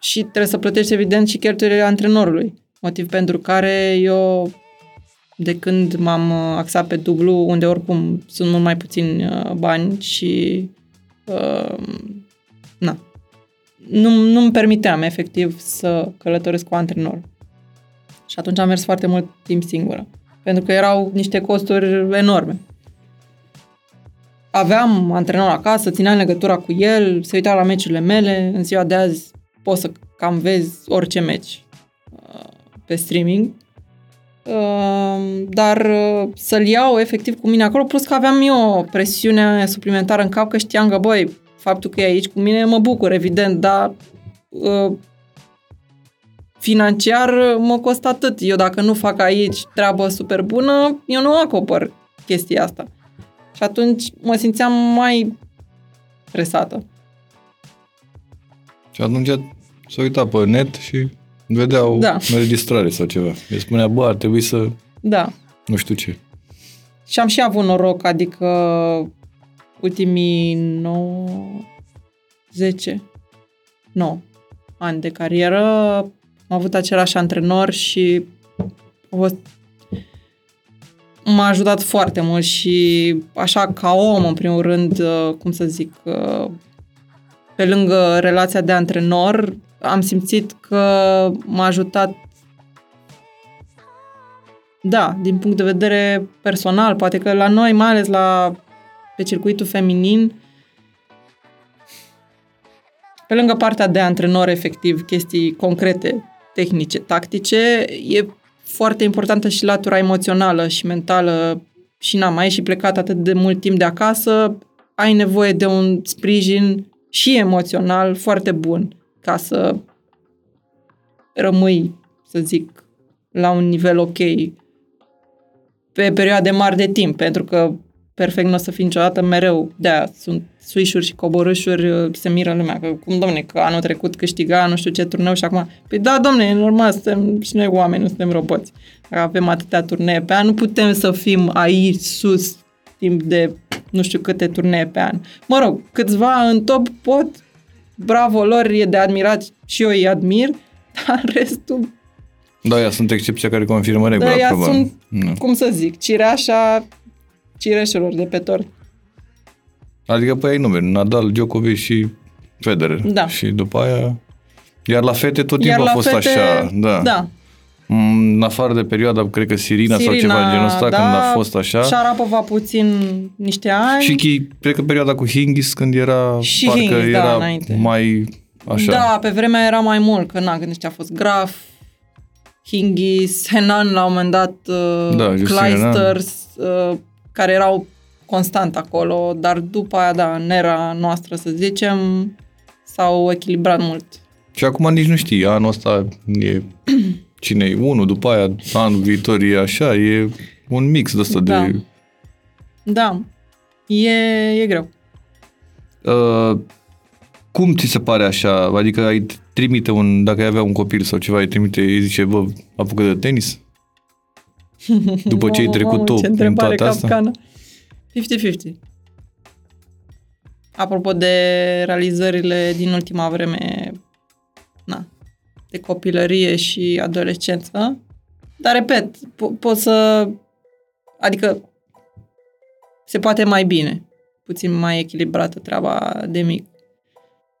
[SPEAKER 3] și trebuie să plătești evident și cheltuielile antrenorului. Motiv pentru care eu de când m-am uh, axat pe dublu, unde oricum sunt mult mai puțini uh, bani și uh, na, nu, nu-mi permiteam efectiv să călătoresc cu antrenor. Și atunci am mers foarte mult timp singură, pentru că erau niște costuri enorme. Aveam antrenor acasă, țineam legătura cu el, se uita la meciurile mele, în ziua de azi poți să cam vezi orice meci uh, pe streaming. Uh, dar uh, să-l iau efectiv cu mine acolo, plus că aveam eu o presiune suplimentară în cap, că știam că, băi, faptul că e aici cu mine mă bucur, evident, dar uh, financiar uh, mă costă atât. Eu dacă nu fac aici treabă super bună, eu nu acopăr chestia asta. Și atunci mă simțeam mai presată.
[SPEAKER 2] Și atunci s-a uitat pe net și vedeau
[SPEAKER 3] Da.
[SPEAKER 2] înregistrare sau ceva. El spunea, bă, ar trebui să
[SPEAKER 3] Da.
[SPEAKER 2] nu știu ce.
[SPEAKER 3] Și am și avut noroc, adică ultimii 9, 10, 9 ani de carieră am avut același antrenor și a fost m-a ajutat foarte mult și așa ca om, în primul rând, uh, cum să zic, uh, pe lângă relația de antrenor, am simțit că m-a ajutat da, din punct de vedere personal, poate că la noi, mai ales la pe circuitul feminin, pe lângă partea de antrenor efectiv, chestii concrete, tehnice, tactice, e foarte importantă și latura emoțională și mentală. Și n-am mai și plecat atât de mult timp de acasă, ai nevoie de un sprijin și emoțional foarte bun ca să rămâi, să zic, la un nivel ok pe perioade mari de timp, pentru că perfect nu o să fii niciodată mereu. de sunt suișuri și coborâșuri, se miră lumea, că cum, domne, că anul trecut câștiga nu știu ce turneu și acum... Păi da, domne, e normal, suntem și noi oameni, nu suntem roboți. Dacă avem atâtea turnee pe an, nu putem să fim aici sus timp de nu știu câte turnee pe an. Mă rog, câțiva în top pot, bravo lor, e de admirat și eu îi admir, dar restul
[SPEAKER 2] Da, ea sunt excepția care confirmă regula,
[SPEAKER 3] Da, ea
[SPEAKER 2] probabil.
[SPEAKER 3] sunt,
[SPEAKER 2] Nu.
[SPEAKER 3] cum să zic, cireașa cireșelor de pe tort.
[SPEAKER 2] Adică pe ei numeri, Nadal, Djokovic și Federer.
[SPEAKER 3] Da.
[SPEAKER 2] Și după aia... Iar la fete tot
[SPEAKER 3] Iar
[SPEAKER 2] timpul
[SPEAKER 3] la
[SPEAKER 2] a fost
[SPEAKER 3] fete,
[SPEAKER 2] așa. Da.
[SPEAKER 3] da.
[SPEAKER 2] Mm, În afară de perioada, cred că Sirina, sau ceva de genul ăsta,
[SPEAKER 3] da,
[SPEAKER 2] când a fost așa.
[SPEAKER 3] Șarapova puțin niște ani.
[SPEAKER 2] Și chi, cred că perioada cu Hingis, când era,
[SPEAKER 3] Și
[SPEAKER 2] parcă
[SPEAKER 3] Hingis, da,
[SPEAKER 2] era
[SPEAKER 3] înainte.
[SPEAKER 2] mai așa.
[SPEAKER 3] Da, pe vremea era mai mult, că na, gândește, a fost Graf, Hingis, Henan la un moment dat, uh,
[SPEAKER 2] Da, Justin
[SPEAKER 3] Clijsters, uh, care erau constant acolo, dar după aia, da, în era noastră, să zicem, s-au echilibrat mult.
[SPEAKER 2] Și acum nici nu știi, anul ăsta e cine e unul, după aia anul viitor e așa, e un mix de ăsta
[SPEAKER 3] Da.
[SPEAKER 2] de...
[SPEAKER 3] Da, e, e greu.
[SPEAKER 2] Uh, cum ți se pare așa? Adică ai trimite un, dacă ai avea un copil sau ceva, îi trimite, îi zice, bă, apucă de tenis? După ce ai
[SPEAKER 3] Mamă,
[SPEAKER 2] trecut
[SPEAKER 3] mamă,
[SPEAKER 2] tu
[SPEAKER 3] ce
[SPEAKER 2] prin
[SPEAKER 3] întrebare
[SPEAKER 2] toată asta?
[SPEAKER 3] capcană. 50-50. Apropo de realizările din ultima vreme, na, de copilărie și adolescență, dar repet, po- pot să, adică se poate mai bine, puțin mai echilibrată treaba de mic.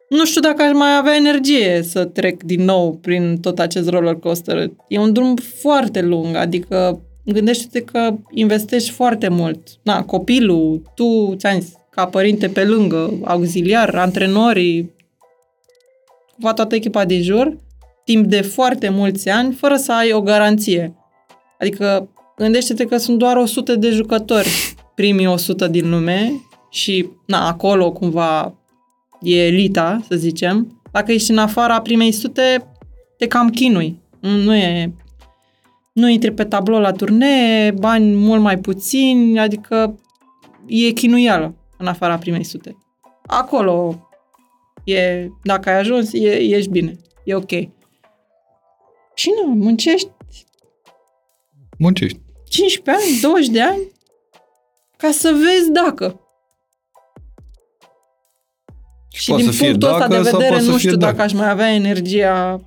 [SPEAKER 3] Nu știu dacă aș mai avea energie să trec din nou prin tot acest roller coaster. E un drum foarte lung, adică gândește-te că investești foarte mult. Na, copilul, tu, ți-am zis, ca părinte pe lângă, auxiliar, antrenorii, cumva toată echipa din jur, timp de foarte mulți ani, fără să ai o garanție. Adică gândește-te că sunt doar 100 de jucători, primii 100 din lume și na, acolo cumva e elita, să zicem. Dacă ești în afara primei sute, te cam chinui. Nu e... Nu intri pe tablou la turnee, bani mult mai puțini, adică e chinuială în afara primei sute. Acolo e, dacă ai ajuns, e, ești bine. E ok. Și nu, muncești
[SPEAKER 2] Muncești.
[SPEAKER 3] 15 ani, 20 de ani, ca să vezi dacă. Și
[SPEAKER 2] Poate
[SPEAKER 3] din
[SPEAKER 2] să fie
[SPEAKER 3] punctul ăsta
[SPEAKER 2] dacă
[SPEAKER 3] de
[SPEAKER 2] sau
[SPEAKER 3] vedere,
[SPEAKER 2] poate să
[SPEAKER 3] nu
[SPEAKER 2] fie
[SPEAKER 3] știu dacă
[SPEAKER 2] dacă.
[SPEAKER 3] aș mai avea energia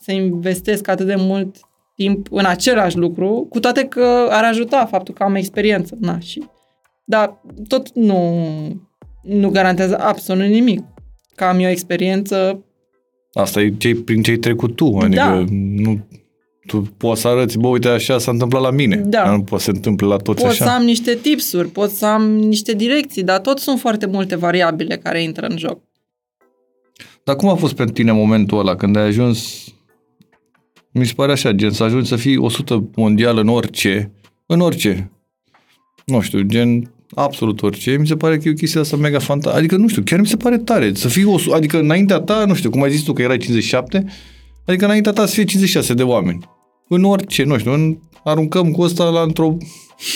[SPEAKER 3] să investesc atât de mult timp în același lucru, cu toate că ar ajuta faptul că am experiență. Na, și... Dar tot nu, nu garantează absolut nimic. Că am eu experiență,
[SPEAKER 2] Asta e cei, prin ce ai trecut tu. Adică
[SPEAKER 3] Da.
[SPEAKER 2] nu, tu poți să arăți, bă, uite, așa s-a întâmplat la mine.
[SPEAKER 3] Da.
[SPEAKER 2] Dar nu poate să se întâmple la toți
[SPEAKER 3] pot
[SPEAKER 2] așa.
[SPEAKER 3] să am niște tipsuri, pot să am niște direcții, dar tot sunt foarte multe variabile care intră în joc.
[SPEAKER 2] Dar cum a fost pentru tine momentul ăla când ai ajuns, mi se pare așa, gen să ajungi să fii 100 mondial în orice, în orice, nu știu, gen absolut orice, mi se pare că e o chestie asta mega fantastică, adică nu știu, chiar mi se pare tare, să fii, 100, adică înaintea ta, nu știu, cum ai zis tu că erai 57, adică înaintea ta să fie 56 de oameni, în orice, nu știu, în, aruncăm cu ăsta la într-o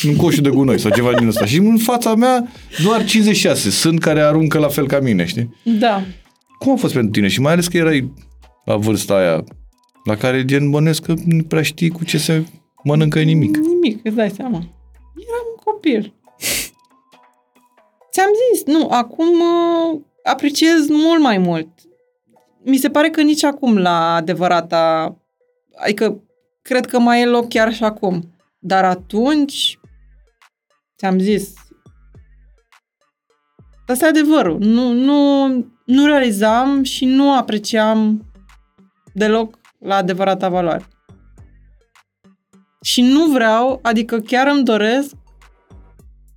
[SPEAKER 2] în coșul de gunoi sau ceva din ăsta. Și în fața mea doar 56 sunt care aruncă la fel ca mine, știi?
[SPEAKER 3] Da.
[SPEAKER 2] Cum a fost pentru tine? Și mai ales că erai la vârsta aia la care gen bănesc că nu prea știi cu ce se mănâncă nimic.
[SPEAKER 3] Nimic, îți dai seama. Eram un copil. Ți-am zis, nu, acum uh, apreciez mult mai mult. Mi se pare că nici acum la adevărata, adică cred că mai e loc chiar și acum. Dar atunci, ți-am zis, asta e adevărul. Nu, nu, nu realizam și nu apreciam deloc la adevărata valoare. Și nu vreau, adică chiar îmi doresc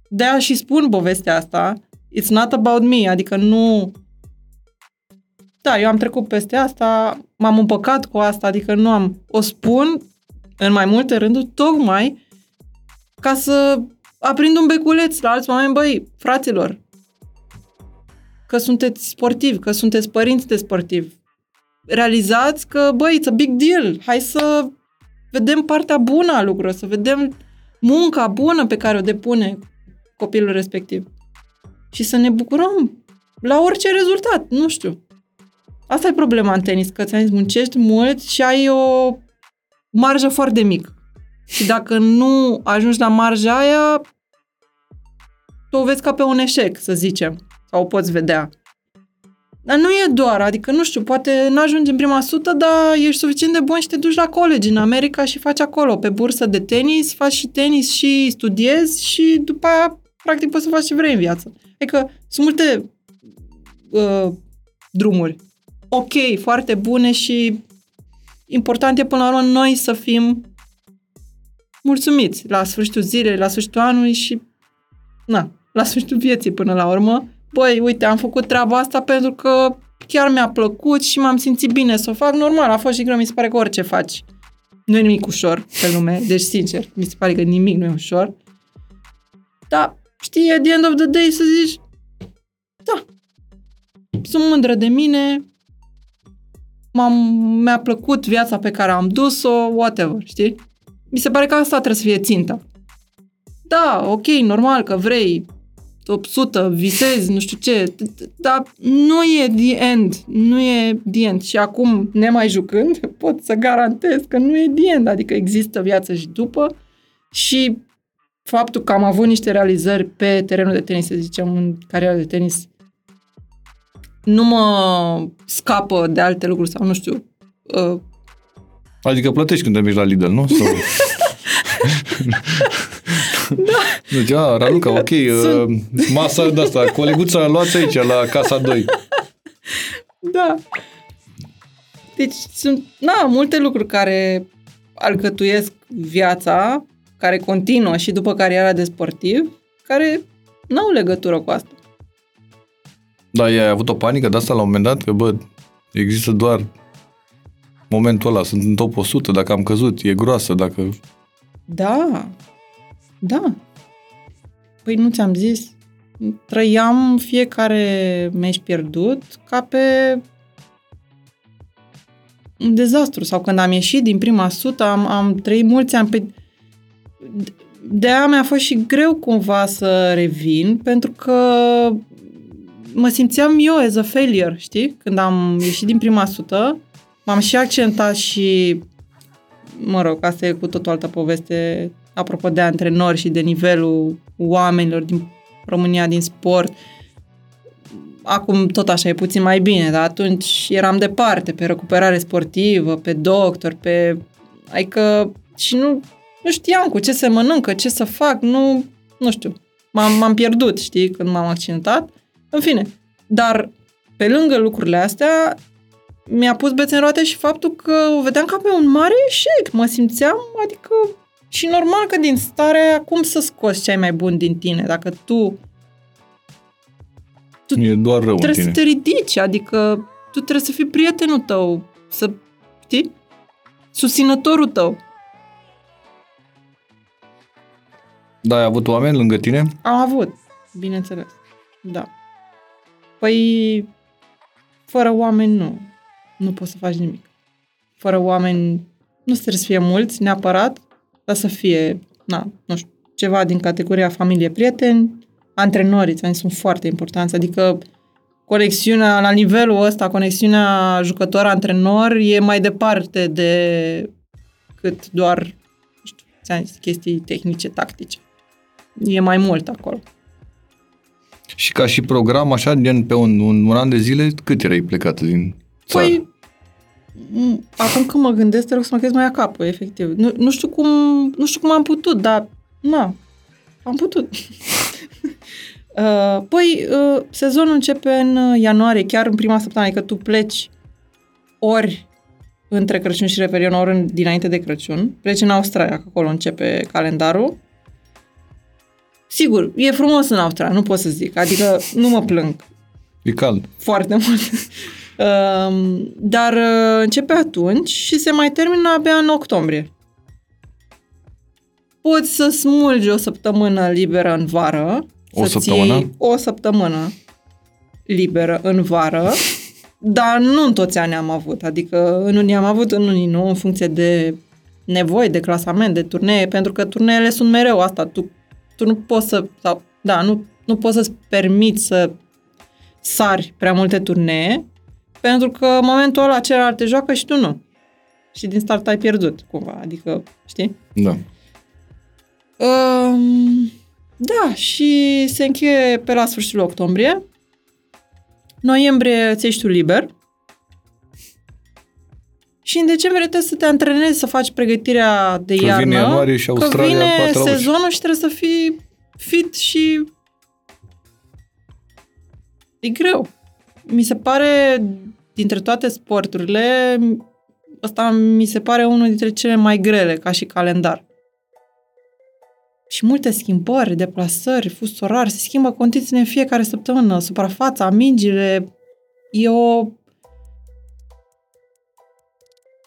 [SPEAKER 3] de a și spun povestea asta. It's not about me, adică nu... Da, eu am trecut peste asta, m-am împăcat cu asta, adică nu am... O spun în mai multe rânduri, tocmai ca să aprind un beculeț la alți oameni, băi, fraților, că sunteți sportivi, că sunteți părinți de sportivi. Realizați că, băi, it's a big deal. Hai să vedem partea bună a lucrurilor, să vedem munca bună pe care o depune copilul respectiv. Și să ne bucurăm la orice rezultat, nu știu. Asta e problema în tenis, că ți-am zis, muncești mult și ai o marjă foarte mică. Și dacă nu ajungi la marja aia, tu o vezi ca pe un eșec, să zicem. Sau o poți vedea. Dar nu e doar, adică nu știu, poate nu ajungi în prima sută, dar ești suficient de bun și te duci la college în America și faci acolo, pe bursă de tenis, faci și tenis și studiezi și după aia, practic, poți să faci ce vrei în viață. Adică sunt multe uh, drumuri. Ok, foarte bune și important e până la urmă noi să fim mulțumiți la sfârșitul zilei, la sfârșitul anului și na, la sfârșitul vieții până la urmă. Băi, uite, am făcut treaba asta pentru că chiar mi-a plăcut și m-am simțit bine să o fac. Normal, a fost și greu, mi se pare că orice faci. Nu e nimic ușor pe lume, deci sincer, mi se pare că nimic nu e ușor. Dar, știi, at the end of the day să zici, da, sunt mândră de mine, m-am, mi-a plăcut viața pe care am dus-o, whatever, știi? Mi se pare că asta trebuie să fie ținta. Da, ok, normal că vrei top 100, visezi, nu știu ce, dar nu e the end, nu e the end. Și acum, nemai jucând, pot să garantez că nu e the end, adică există viață și după și faptul că am avut niște realizări pe terenul de tenis, să zicem, în cariera de tenis, nu mă scapă de alte lucruri sau nu știu. Uh...
[SPEAKER 2] Adică plătești când te mergi la Lidl, nu? Sau... da. Deci, a, Raluca, ok, Sunt... uh, masa de asta, coleguța luați aici, la casa 2.
[SPEAKER 3] Da. Deci sunt, na, multe lucruri care alcătuiesc viața, care continuă și după cariera de sportiv, care n-au legătură cu asta.
[SPEAKER 2] Da, ai avut o panică de asta la un moment dat? Că, bă, există doar momentul ăla, sunt în top 100, dacă am căzut, e groasă, dacă...
[SPEAKER 3] Da, da. Păi nu ți-am zis, trăiam fiecare meci pierdut ca pe un dezastru. Sau când am ieșit din prima sută, am, am trăit mulți ani pe... De aia mi-a fost și greu cumva să revin, pentru că mă simțeam eu as a failure, știi? Când am ieșit din prima sută, m-am și accentat și, mă rog, asta e cu totul altă poveste, apropo de antrenori și de nivelul oamenilor din România, din sport. Acum tot așa e puțin mai bine, dar atunci eram departe, pe recuperare sportivă, pe doctor, pe... Adică și nu, nu știam cu ce se mănâncă, ce să fac, nu, nu știu. M-am, m-am pierdut, știi, când m-am accidentat. În fine, dar pe lângă lucrurile astea, mi-a pus bețe în roate și faptul că o vedeam ca pe un mare eșec. Mă simțeam, adică, și normal că din stare, cum să scoți ce ai mai bun din tine, dacă tu...
[SPEAKER 2] tu e doar rău
[SPEAKER 3] Trebuie
[SPEAKER 2] în
[SPEAKER 3] tine. să te ridici, adică tu trebuie să fii prietenul tău, să, știi? Susținătorul tău.
[SPEAKER 2] Da, ai avut oameni lângă tine?
[SPEAKER 3] Am avut, bineînțeles. Da. Păi, fără oameni nu. Nu poți să faci nimic. Fără oameni nu trebuie să fie mulți neapărat, dar să fie, na, nu știu, ceva din categoria familie-prieteni, antrenorii, ți sunt foarte importanți, adică conexiunea, la nivelul ăsta, conexiunea jucător-antrenor e mai departe de cât doar, nu știu, ți zis, chestii tehnice, tactice. E mai mult acolo.
[SPEAKER 2] Și ca și program, așa, gen pe un, un, un an de zile, cât erai plecat din țară? Păi,
[SPEAKER 3] acum când mă gândesc, te rog să mă crezi mai acapă, efectiv. Nu, nu, știu cum, nu știu cum am putut, dar, na, am putut. uh, păi, uh, sezonul începe în ianuarie, chiar în prima săptămână, adică tu pleci ori între Crăciun și Revelion, ori dinainte de Crăciun. Pleci în Australia, că acolo începe calendarul. Sigur, e frumos în Australia, nu pot să zic. Adică nu mă plâng.
[SPEAKER 2] E cald.
[SPEAKER 3] Foarte mult. uh, dar uh, începe atunci și se mai termină abia în octombrie. Poți să smulgi o săptămână liberă în vară.
[SPEAKER 2] O săptămână?
[SPEAKER 3] o săptămână liberă în vară, dar nu în toți ani am avut. Adică în unii am avut, în unii nu, în funcție de nevoi, de clasament, de turnee, pentru că turneele sunt mereu asta. Tu tu nu poți să, sau, da, nu, nu poți să-ți permiți să sari prea multe turnee, pentru că în momentul ăla celălalt te joacă și tu nu. Și din start ai pierdut, cumva, adică, știi?
[SPEAKER 2] Da.
[SPEAKER 3] Um, da, și se încheie pe la sfârșitul octombrie. Noiembrie ți tu liber. Și în decembrie trebuie să te antrenezi, să faci pregătirea de că iarnă.
[SPEAKER 2] Vine ianuarie și Australia,
[SPEAKER 3] că vine sezonul și trebuie să fii fit și... E greu. Mi se pare, dintre toate sporturile, ăsta mi se pare unul dintre cele mai grele, ca și calendar. Și multe schimbări, deplasări, fus orar, se schimbă condițiile în fiecare săptămână, suprafața, mingile. E o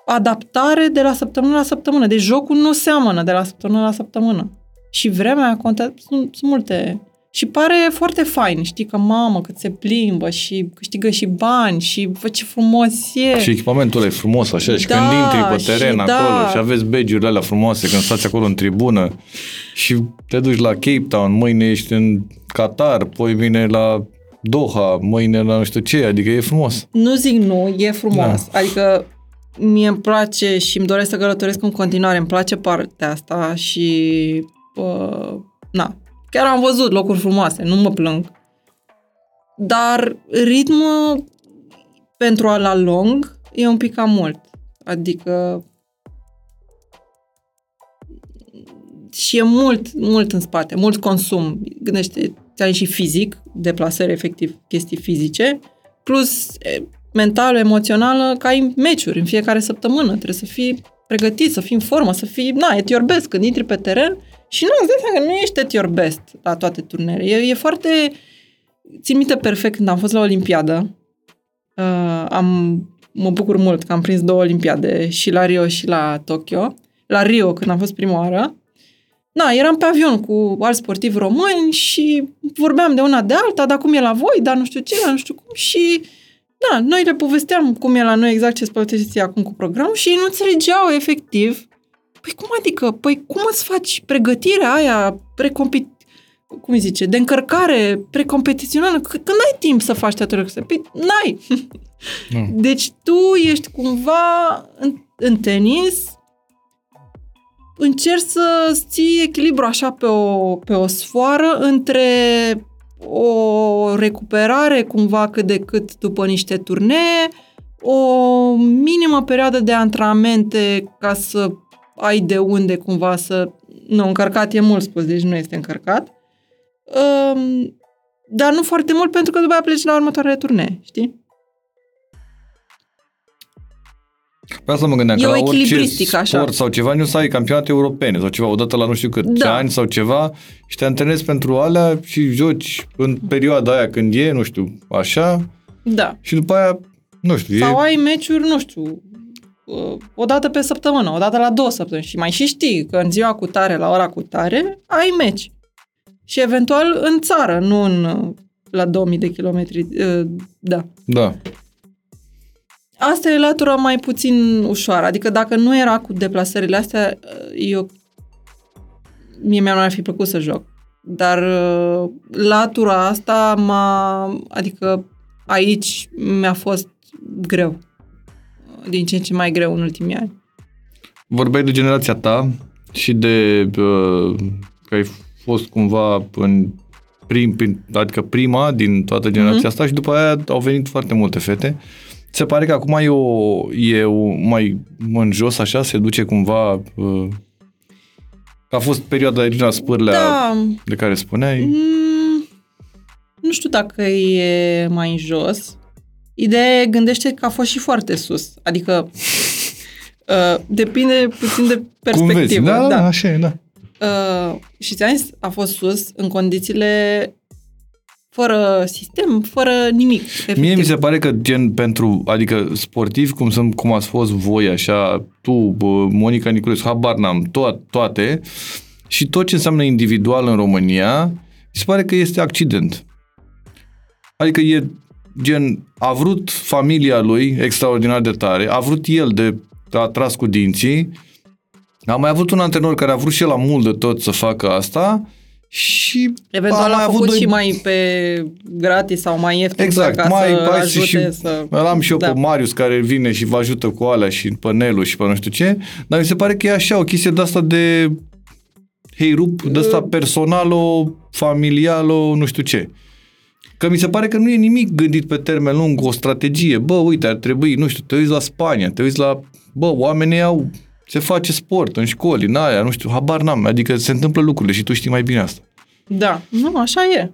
[SPEAKER 3] adaptare de la săptămână la săptămână. Deci jocul nu seamănă de la săptămână la săptămână. Și vremea contează, sunt, sunt multe. Și pare foarte fain, știi că mamă, cât se plimbă și câștigă și bani și vă ce frumos e.
[SPEAKER 2] Și echipamentul e frumos așa și da, când intri pe teren și acolo da. și aveți badge alea frumoase când stați acolo în tribună și te duci la Cape Town, mâine ești în Qatar, poi vine la Doha, mâine la nu știu ce, adică e frumos.
[SPEAKER 3] Nu zic nu, e frumos. Da. Adică mie îmi place și îmi doresc să călătoresc în continuare, îmi place partea asta și uh, na, chiar am văzut locuri frumoase, nu mă plâng. Dar ritmul pentru a la lung e un pic cam mult. Adică și e mult, mult în spate, mult consum. Gândește, ți și fizic, deplasări efectiv, chestii fizice, plus mental, emoțională, că ai meciuri în fiecare săptămână. Trebuie să fii pregătit, să fii în formă, să fii, na, at your best când intri pe teren și nu, îți dai seama că nu ești at your best la toate turnele. E, e foarte... Țin minte perfect când am fost la Olimpiadă. Uh, am, mă bucur mult că am prins două Olimpiade, și la Rio și la Tokyo. La Rio, când am fost prima oară, na, eram pe avion cu alți sportivi români și vorbeam de una de alta, dar cum e la voi, dar nu știu ce, dar nu știu cum și da, noi le povesteam cum e la noi exact ce spălăteți acum cu programul și ei nu înțelegeau efectiv. Păi cum adică? Păi cum îți faci pregătirea aia precompet... cum îi zice, de încărcare precompetițională, că, că n-ai timp să faci toate lucrurile. Păi n-ai. Mm. Deci tu ești cumva în, în tenis, încerci să ții echilibru așa pe o, pe o sfoară între o recuperare cumva cât de cât după niște turnee, o minimă perioadă de antrenamente ca să ai de unde cumva să... Nu, încărcat e mult spus, deci nu este încărcat. Um, dar nu foarte mult pentru că după aia pleci la următoarele turnee, știi?
[SPEAKER 2] Pe asta mă gândeam, e că la orice sport așa. sau ceva, nu să ai campionate europene sau ceva, odată la nu știu cât, da. ani sau ceva și te antrenezi pentru alea și joci în perioada aia când e, nu știu, așa.
[SPEAKER 3] Da.
[SPEAKER 2] Și după aia, nu știu,
[SPEAKER 3] Sau e... ai meciuri, nu știu, uh, o dată pe săptămână, o dată la două săptămâni și mai și știi că în ziua cu tare, la ora cu tare, ai meci. Și eventual în țară, nu în, uh, la 2000 de kilometri, uh, da.
[SPEAKER 2] Da.
[SPEAKER 3] Asta e latura mai puțin ușoară. Adică dacă nu era cu deplasările astea, eu mie mi-ar fi plăcut să joc. Dar uh, latura asta m-a... Adică aici mi-a fost greu. Din ce în ce mai greu în ultimii ani.
[SPEAKER 2] Vorbeai de generația ta și de uh, că ai fost cumva în prim, adică prima din toată generația mm-hmm. asta și după aia au venit foarte multe fete. Uh, se pare că acum e, o, e o, mai în jos, așa, se duce cumva... Uh, a fost perioada Irina Spârlea da. de care spuneai. Mm,
[SPEAKER 3] nu știu dacă e mai în jos. Ideea gândește că a fost și foarte sus. Adică uh, depinde puțin de perspectivă. Cum vezi?
[SPEAKER 2] Da, da. așa e, da.
[SPEAKER 3] Uh, și ți-am zis, a fost sus în condițiile fără sistem, fără nimic. Efectiv.
[SPEAKER 2] Mie mi se pare că gen pentru, adică sportiv, cum, sunt, cum ați fost voi, așa, tu, Monica Niculescu, habar n-am, to- toate, și tot ce înseamnă individual în România, mi se pare că este accident. Adică e gen, a vrut familia lui extraordinar de tare, a vrut el de a tras cu dinții, a mai avut un antrenor care a vrut și el la mult de tot să facă asta și
[SPEAKER 3] Eventual a, a făcut doi... și mai pe gratis sau mai ieftin
[SPEAKER 2] exact,
[SPEAKER 3] ca
[SPEAKER 2] mai,
[SPEAKER 3] să ajute și, să...
[SPEAKER 2] Am și eu da. pe Marius care vine și vă ajută cu alea și pe Nelu și pe nu știu ce, dar mi se pare că e așa o chestie de asta de hei rup, de asta personalo, familialo, nu știu ce. Că mi se pare că nu e nimic gândit pe termen lung, o strategie. Bă, uite, ar trebui, nu știu, te uiți la Spania, te uiți la... Bă, oamenii au se face sport în școli, în aia, nu știu, habar n-am. Adică se întâmplă lucrurile și tu știi mai bine asta.
[SPEAKER 3] Da, nu, așa e.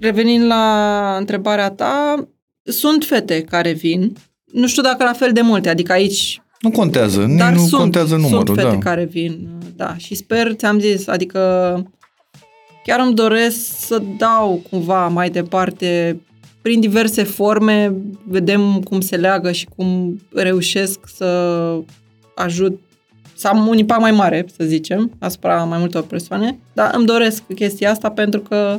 [SPEAKER 3] Revenind la întrebarea ta, sunt fete care vin, nu știu dacă la fel de multe, adică aici...
[SPEAKER 2] Nu contează, dar nu sunt, contează numărul.
[SPEAKER 3] Sunt fete
[SPEAKER 2] da.
[SPEAKER 3] care vin, da, și sper, ți-am zis, adică chiar îmi doresc să dau cumva mai departe prin diverse forme vedem cum se leagă și cum reușesc să ajut să am un impact mai mare, să zicem, asupra mai multor persoane, dar îmi doresc chestia asta pentru că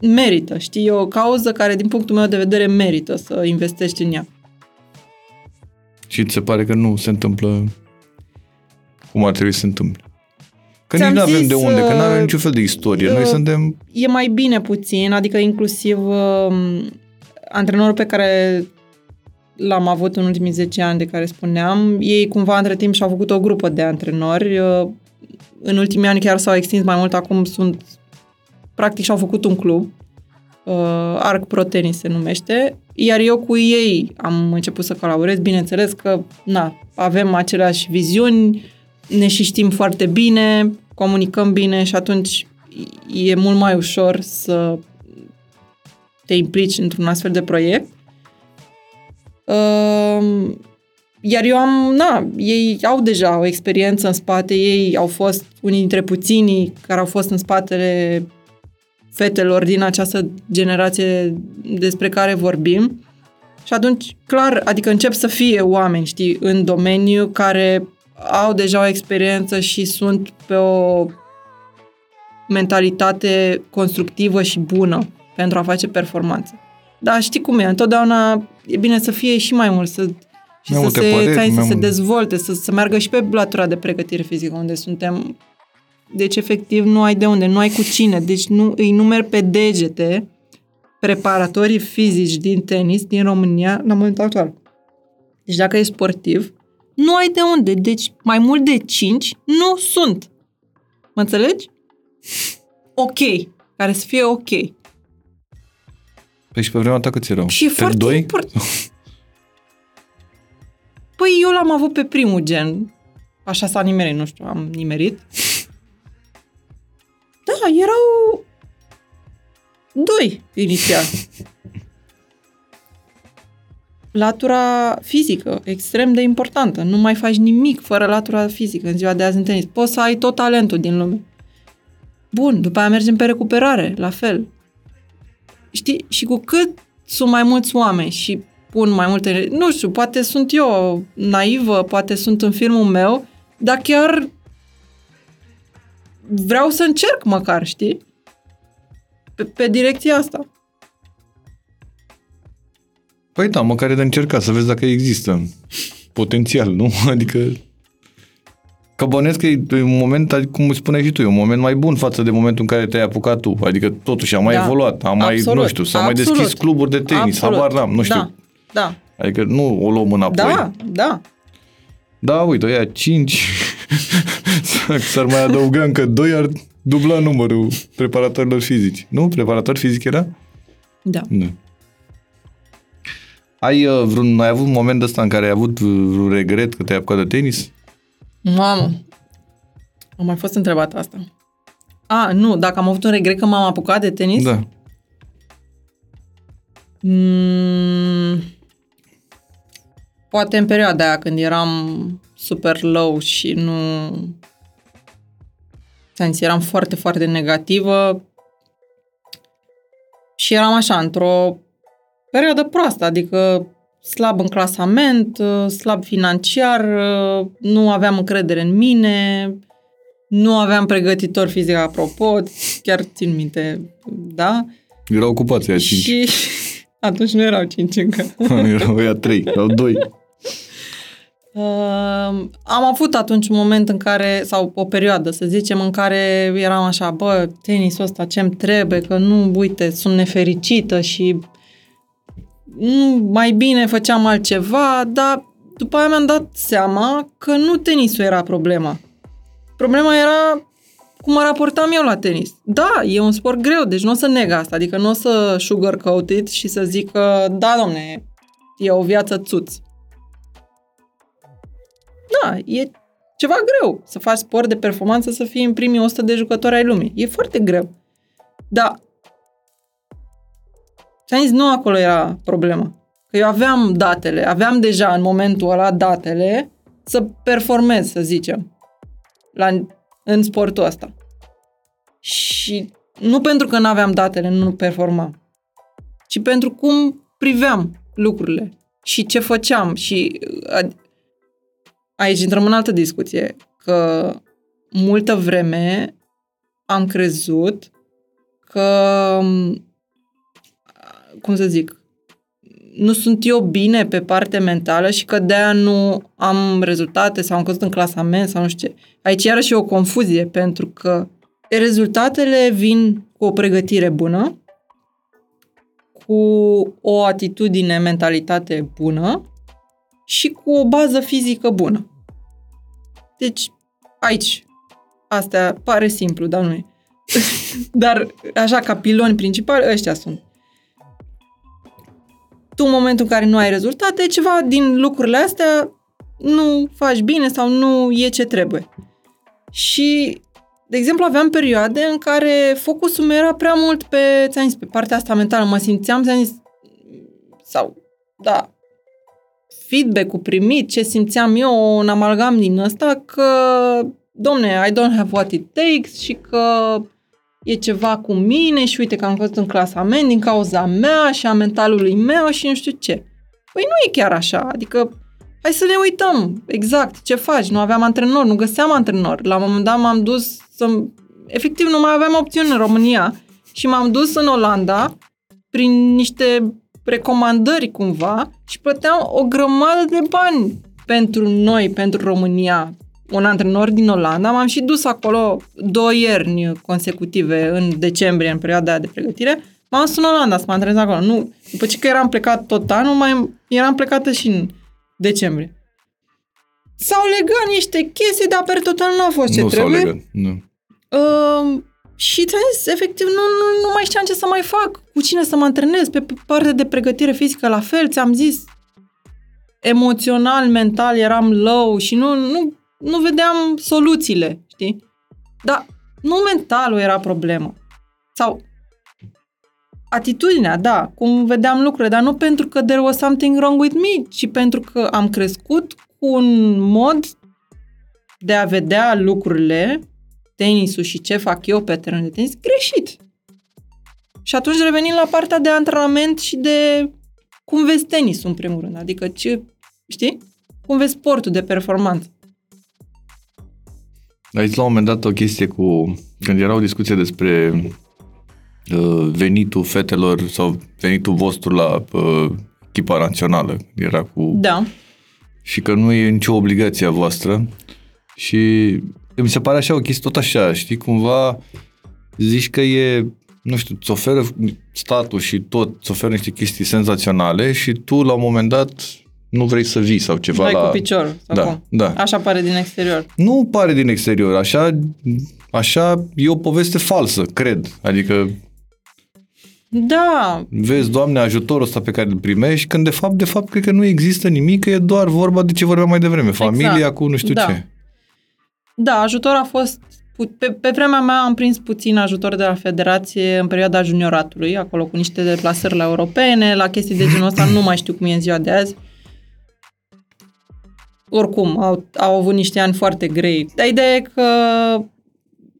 [SPEAKER 3] merită, știi, e o cauză care, din punctul meu de vedere, merită să investești în ea.
[SPEAKER 2] Și ți se pare că nu se întâmplă cum ar trebui să se întâmple? Că
[SPEAKER 3] Ți-am
[SPEAKER 2] nici nu avem
[SPEAKER 3] zis,
[SPEAKER 2] de unde, că nu avem
[SPEAKER 3] uh,
[SPEAKER 2] niciun fel de istorie. Noi
[SPEAKER 3] uh,
[SPEAKER 2] suntem...
[SPEAKER 3] e mai bine puțin, adică inclusiv uh, antrenorul pe care l-am avut în ultimii 10 ani de care spuneam, ei cumva între timp și-au făcut o grupă de antrenori. Uh, în ultimii ani chiar s-au extins mai mult, acum sunt practic și-au făcut un club, uh, Arc Pro Tennis se numește, iar eu cu ei am început să colaborez, bineînțeles că na, avem aceleași viziuni, ne și știm foarte bine, comunicăm bine și atunci e mult mai ușor să te implici într-un astfel de proiect. Uh, iar eu am, na, ei au deja o experiență în spate, ei au fost unii dintre puținii care au fost în spatele fetelor din această generație despre care vorbim. Și atunci, clar, adică încep să fie oameni, știi, în domeniu care au deja o experiență și sunt pe o mentalitate constructivă și bună pentru a face performanță. Dar știi cum e, întotdeauna e bine să fie și mai mult, să, și
[SPEAKER 2] Mai
[SPEAKER 3] să
[SPEAKER 2] multe
[SPEAKER 3] se,
[SPEAKER 2] păreri,
[SPEAKER 3] ți-ai, să
[SPEAKER 2] mai
[SPEAKER 3] se
[SPEAKER 2] mult.
[SPEAKER 3] dezvolte, să, să meargă și pe latura de pregătire fizică, unde suntem deci, efectiv, nu ai de unde, nu ai cu cine. Deci, nu, îi numeri pe degete preparatorii fizici din tenis din România la momentul actual. Deci, dacă ești sportiv, nu ai de unde. Deci, mai mult de 5 nu sunt. Mă înțelegi? Ok. Care să fie ok.
[SPEAKER 2] Păi și pe vremea ta câți erau?
[SPEAKER 3] Și e
[SPEAKER 2] Pe
[SPEAKER 3] foarte
[SPEAKER 2] doi?
[SPEAKER 3] important. Păi eu l-am avut pe primul gen. Așa s-a nimerit, nu știu, am nimerit. Da, erau doi inițial. Latura fizică, extrem de importantă. Nu mai faci nimic fără latura fizică în ziua de azi în tenis. Poți să ai tot talentul din lume. Bun, după aia mergem pe recuperare, la fel. Știi? Și cu cât sunt mai mulți oameni și pun mai multe... Nu știu, poate sunt eu naivă, poate sunt în filmul meu, dar chiar vreau să încerc măcar, știi? Pe, pe direcția asta.
[SPEAKER 2] Păi da, măcar e de încercat să vezi dacă există potențial, nu? Adică Că bănesc că e un moment, adică, cum spuneai și tu, e un moment mai bun față de momentul în care te-ai apucat tu. Adică totuși a mai
[SPEAKER 3] Da.
[SPEAKER 2] evoluat, a mai,
[SPEAKER 3] Absolut,
[SPEAKER 2] nu știu, s-au mai
[SPEAKER 3] absolut.
[SPEAKER 2] deschis cluburi de tenis,
[SPEAKER 3] Absolut.
[SPEAKER 2] habar n-am, nu știu.
[SPEAKER 3] Da, da,
[SPEAKER 2] Adică nu o luăm înapoi.
[SPEAKER 3] da, da.
[SPEAKER 2] Da, uite, ăia 5. S-ar mai adăuga încă 2, ar dubla numărul preparatorilor fizici. Nu? Preparator fizic era?
[SPEAKER 3] Da.
[SPEAKER 2] Da. Ai, uh, vreun, ai avut un moment ăsta în care ai avut uh, vreun regret că te-ai apucat de tenis?
[SPEAKER 3] Mamă, am mai fost întrebat asta. A, nu, dacă am avut un regret că m-am apucat de tenis?
[SPEAKER 2] Da.
[SPEAKER 3] Mm, poate în perioada aia când eram super low și nu... ți-am zis, eram foarte, foarte negativă și eram așa, într-o perioadă proastă, adică slab în clasament, uh, slab financiar, uh, nu aveam încredere în mine, nu aveam pregătitor fizic, apropo, chiar țin minte, da?
[SPEAKER 2] Erau ocupați aia 5.
[SPEAKER 3] Și atunci nu erau cinci încă.
[SPEAKER 2] erau ăia 3, erau 2.
[SPEAKER 3] Uh, am avut atunci un moment în care, sau o perioadă, să zicem, în care eram așa, bă, tenisul ăsta ce-mi trebuie, că nu, uite, sunt nefericită și nu, mai bine făceam altceva, dar după aia mi-am dat seama că nu tenisul era problema. Problema era cum mă raportam eu la tenis. Da, e un sport greu, deci nu o să neg asta, adică nu o să sugarcoat it și să zic că, da, domne, e o viață țuț. Da, e ceva greu să faci sport de performanță, să fii în primii 100 de jucători ai lumii. E foarte greu. Da. Ți-am zis, nu acolo era problema. Că eu aveam datele, aveam deja în momentul ăla datele să performez, să zicem, la, în sportul ăsta. Și nu pentru că nu aveam datele, nu performam, ci pentru cum priveam lucrurile și ce făceam și a- aici intrăm în altă discuție, că multă vreme am crezut că, cum să zic, nu sunt eu bine pe partea mentală și că de-aia nu am rezultate sau am căzut în clasament sau nu știu ce. Aici iarăși e o confuzie pentru că rezultatele vin cu o pregătire bună, cu o atitudine, mentalitate bună și cu o bază fizică bună. Deci, aici, astea pare simplu, dar nu e. dar, așa, ca piloni principali, ăștia sunt. Tu, în momentul în care nu ai rezultate, ceva din lucrurile astea nu faci bine sau nu e ce trebuie. Și, de exemplu, aveam perioade în care focusul meu era prea mult pe, ți-am zis, pe partea asta mentală. Mă simțeam, ți-am zis, sau, da, feedback-ul primit, ce simțeam eu, un amalgam din ăsta, că, domne, I don't have what it takes și că e ceva cu mine și uite că am fost în clasament din cauza mea și a mentalului meu și nu știu ce. Păi nu e chiar așa, adică hai să ne uităm exact ce faci. Nu aveam antrenor, nu găseam antrenor. La un moment dat m-am dus să... Efectiv, nu mai aveam opțiuni în România și m-am dus în Olanda prin niște recomandări cumva și plăteam o grămadă de bani pentru noi, pentru România. Un antrenor din Olanda, m-am și dus acolo două ierni consecutive în decembrie, în perioada de pregătire. M-am dus în Olanda să mă antrenez acolo. Nu, după ce că eram plecat tot anul, mai eram plecată și în decembrie. S-au legat niște chestii, dar pe total nu a fost ce
[SPEAKER 2] nu
[SPEAKER 3] trebuie.
[SPEAKER 2] s-au legat, nu.
[SPEAKER 3] Uh, și ți-am zis, efectiv, nu, nu, nu mai știam ce să mai fac, cu cine să mă antrenez, pe partea de pregătire fizică la fel, ți-am zis, emoțional, mental eram low și nu, nu, nu vedeam soluțiile, știi? Dar nu mentalul era problemă. Sau atitudinea, da, cum vedeam lucrurile, dar nu pentru că there was something wrong with me, ci pentru că am crescut cu un mod de a vedea lucrurile tenisul și ce fac eu pe teren de tenis, greșit. Și atunci revenim la partea de antrenament și de cum vezi tenisul în primul rând. Adică ce, știi? Cum vezi sportul de performanță.
[SPEAKER 2] Aici la un moment dat o chestie cu, când era o discuție despre uh, venitul fetelor sau venitul vostru la uh, echipa națională, era cu...
[SPEAKER 3] Da.
[SPEAKER 2] Și că nu e nicio obligație a voastră și mi se pare așa o chestie tot așa, știi, cumva zici că e, nu știu, îți oferă statul și tot, îți oferă niște chestii senzaționale și tu la un moment dat nu vrei să vii sau ceva
[SPEAKER 3] Vai
[SPEAKER 2] la...
[SPEAKER 3] cu piciorul. Sau
[SPEAKER 2] Da,
[SPEAKER 3] cum?
[SPEAKER 2] da.
[SPEAKER 3] Așa pare din exterior.
[SPEAKER 2] Nu pare din exterior, așa, așa e o poveste falsă, cred. Adică
[SPEAKER 3] Da,
[SPEAKER 2] vezi, Doamne, ajutorul ăsta pe care îl primești, când de fapt, de fapt, cred că nu există nimic, că e doar vorba de ce vorbeam mai devreme, familia
[SPEAKER 3] Exact.
[SPEAKER 2] cu nu știu
[SPEAKER 3] Da.
[SPEAKER 2] ce.
[SPEAKER 3] Da, ajutor a fost... pu- Pe, pe vremea mea am prins puțin ajutor de la Federație în perioada junioratului, acolo cu niște deplasări la europene, la chestii de genul ăsta, nu mai știu cum e în ziua de azi. Oricum, au, au avut niște ani foarte grei. Dar ideea e că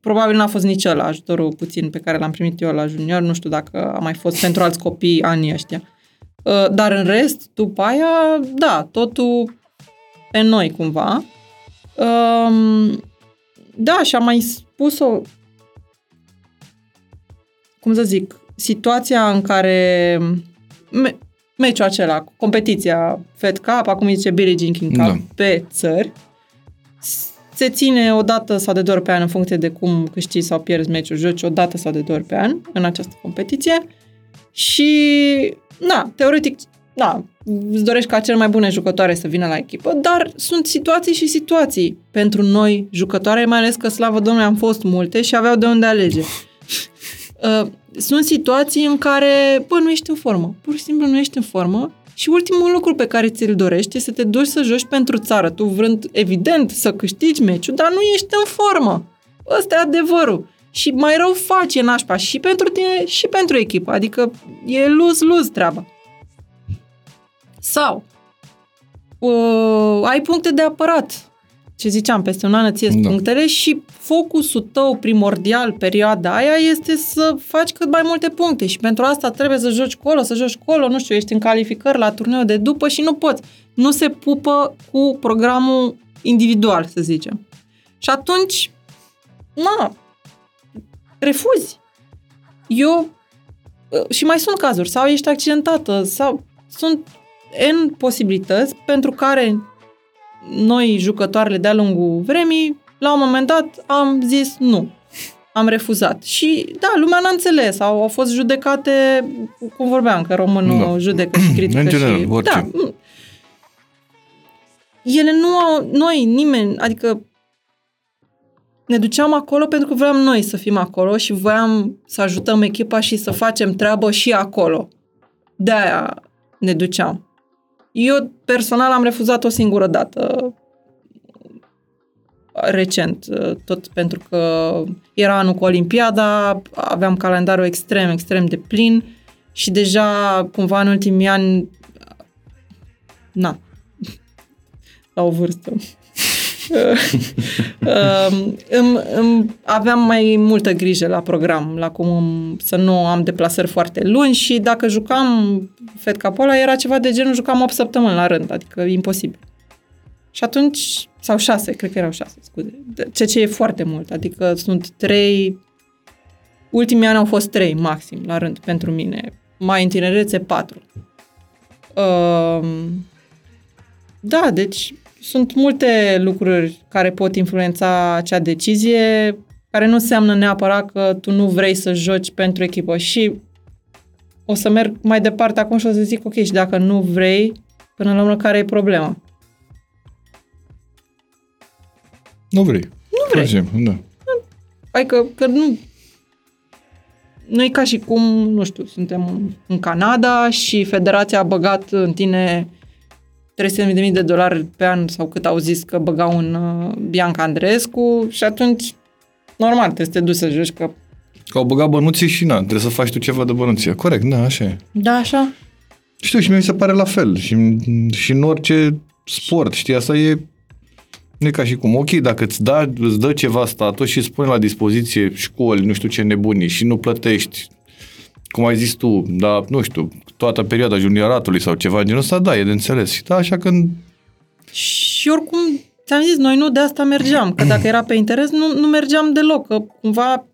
[SPEAKER 3] probabil n-a fost nici ăla ajutorul puțin pe care l-am primit eu la junior. Nu știu dacă a mai fost pentru alți copii anii ăștia. Uh, Dar în rest, după aia, da, totul pe noi cumva. Um, da, și am mai spus-o, cum să zic, situația în care me- meciul acela, competiția Fed Cup, acum zice Billie Jean King Cup,
[SPEAKER 2] Da.
[SPEAKER 3] pe țări, s- se ține o dată sau de două ori pe an în funcție de cum câștigi sau pierzi meciul, joci o dată sau de două ori pe an în această competiție și, na, teoretic, na, îți dorești ca cel mai bune jucătoare să vină la echipă, dar sunt situații și situații pentru noi jucătoare, mai ales că, slavă Domnului, am fost multe și aveau de unde alege. Uh, sunt situații în care, bă, nu ești în formă. Pur și simplu nu ești în formă și ultimul lucru pe care ți-l dorești este să te duci să joci pentru țară. Tu vrând, evident, să câștigi meciul, dar nu ești în formă. Ăsta e adevărul. Și mai rău faci e nașpa și pentru tine și pentru echipă. Adică e lose-lose treaba. Sau uh, ai puncte de apărat. Ce ziceam, peste un an îți ies
[SPEAKER 2] Da.
[SPEAKER 3] punctele și focusul tău primordial perioada aia este să faci cât mai multe puncte și pentru asta trebuie să joci colo, să joci colo, nu știu, ești în calificări la turneu de după și nu poți. Nu se pupă cu programul individual, să zicem. Și atunci, na, refuzi. Eu, uh, și mai sunt cazuri, sau ești accidentată, sau sunt N posibilități pentru care noi, jucătoarele de-a lungul vremii, la un moment dat am zis nu. Am refuzat. Și da, lumea n-a înțeles. Au, au fost judecate, cum vorbeam, că românul
[SPEAKER 2] Da.
[SPEAKER 3] judecă și critică.
[SPEAKER 2] În general,
[SPEAKER 3] și,
[SPEAKER 2] orice.
[SPEAKER 3] Da, nu. ele nu au, noi, nimeni, adică ne duceam acolo pentru că voiam noi să fim acolo și voiam să ajutăm echipa și să facem treabă și acolo. De-aia ne duceam. Eu personal am refuzat o singură dată recent, tot pentru că era anul cu Olimpiada, aveam calendarul extrem, extrem de plin și deja cumva în ultimii ani na, la o vârstă. Um, îmi, îmi aveam mai multă grijă la program, la cum îmi- să nu am deplasări foarte lungi și dacă jucam Fed Capola era ceva de genul jucam 8 săptămâni la rând, adică imposibil. Și atunci, sau 6, cred că erau 6, scuze, De- ceea ce e foarte mult, adică sunt 3, ultimii ani au fost 3 maxim la rând pentru mine, mai în tinerețe 4. Um, da, deci sunt multe lucruri care pot influența acea decizie, care nu înseamnă neapărat că tu nu vrei să joci pentru echipă și o să merg mai departe acum și o să zic, ok, și dacă nu vrei, până la urmă, care e problema?
[SPEAKER 2] Nu vrei.
[SPEAKER 3] Nu vrei.
[SPEAKER 2] Facem, da.
[SPEAKER 3] Adică că nu... Nu e ca și cum, nu știu, suntem în- în Canada și federația a băgat în tine 300.000 de dolari pe an sau cât au zis că băgau în uh, Bianca Andreescu și atunci, normal, trebuie să te duci să joci că...
[SPEAKER 2] Că au băgat bănuții și na, trebuie să faci tu ceva de bănuție. Corect, da, așa e.
[SPEAKER 3] Da, așa?
[SPEAKER 2] Știu, și mie mi se pare la fel. Și, și în orice sport, știi, asta e... Nu e ca și cum, ok, dacă îți, da, îți dă ceva statul și îți pune la dispoziție școli, nu știu ce nebunii și nu plătești, cum ai zis tu, dar nu știu, toată perioada junioratului sau ceva genul ăsta, da, e de înțeles. Și da, așa când
[SPEAKER 3] Și oricum, ți-am zis, noi nu de asta mergeam, că dacă era pe interes, nu, nu mergeam deloc, că cumva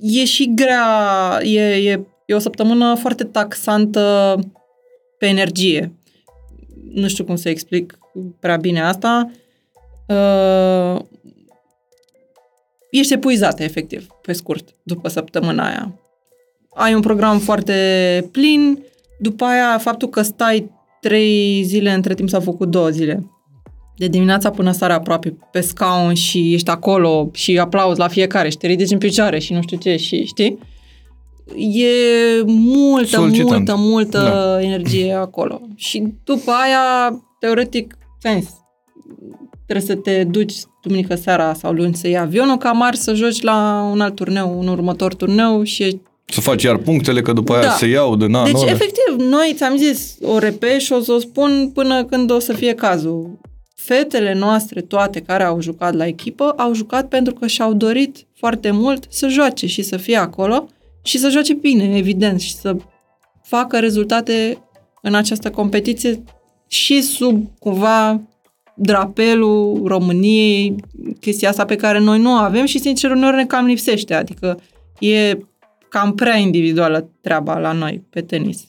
[SPEAKER 3] e și grea, e, e, e o săptămână foarte taxantă pe energie. Nu știu cum să explic prea bine asta. Uh, ești epuizată, efectiv, pe scurt, după săptămâna aia. Ai un program foarte plin, după aia faptul că stai trei zile, între timp s-au făcut două zile. De dimineața până seara aproape pe scaun și ești acolo și aplauzi la fiecare și te ridici în picioare și nu știu ce și știi? E multă,
[SPEAKER 2] Solicitant.
[SPEAKER 3] multă, multă
[SPEAKER 2] Da.
[SPEAKER 3] energie acolo. Și după aia, teoretic, sens, trebuie să te duci duminică seara sau luni să iei avionul ca mari să joci la un alt turneu, un următor turneu și ești
[SPEAKER 2] să faci iar punctele, că după aia
[SPEAKER 3] Da.
[SPEAKER 2] se iau de na,
[SPEAKER 3] deci,
[SPEAKER 2] nu,
[SPEAKER 3] efectiv, noi ți-am zis, o repet și o să o spun până când o să fie cazul. Fetele noastre, toate care au jucat la echipă, au jucat pentru că și-au dorit foarte mult să joace și să fie acolo și să joace bine, evident, și să facă rezultate în această competiție și sub, cumva, drapelul României, chestia asta pe care noi nu o avem și, sincer, uneori ne cam lipsește. Adică e cam prea individuală treaba la noi pe tenis.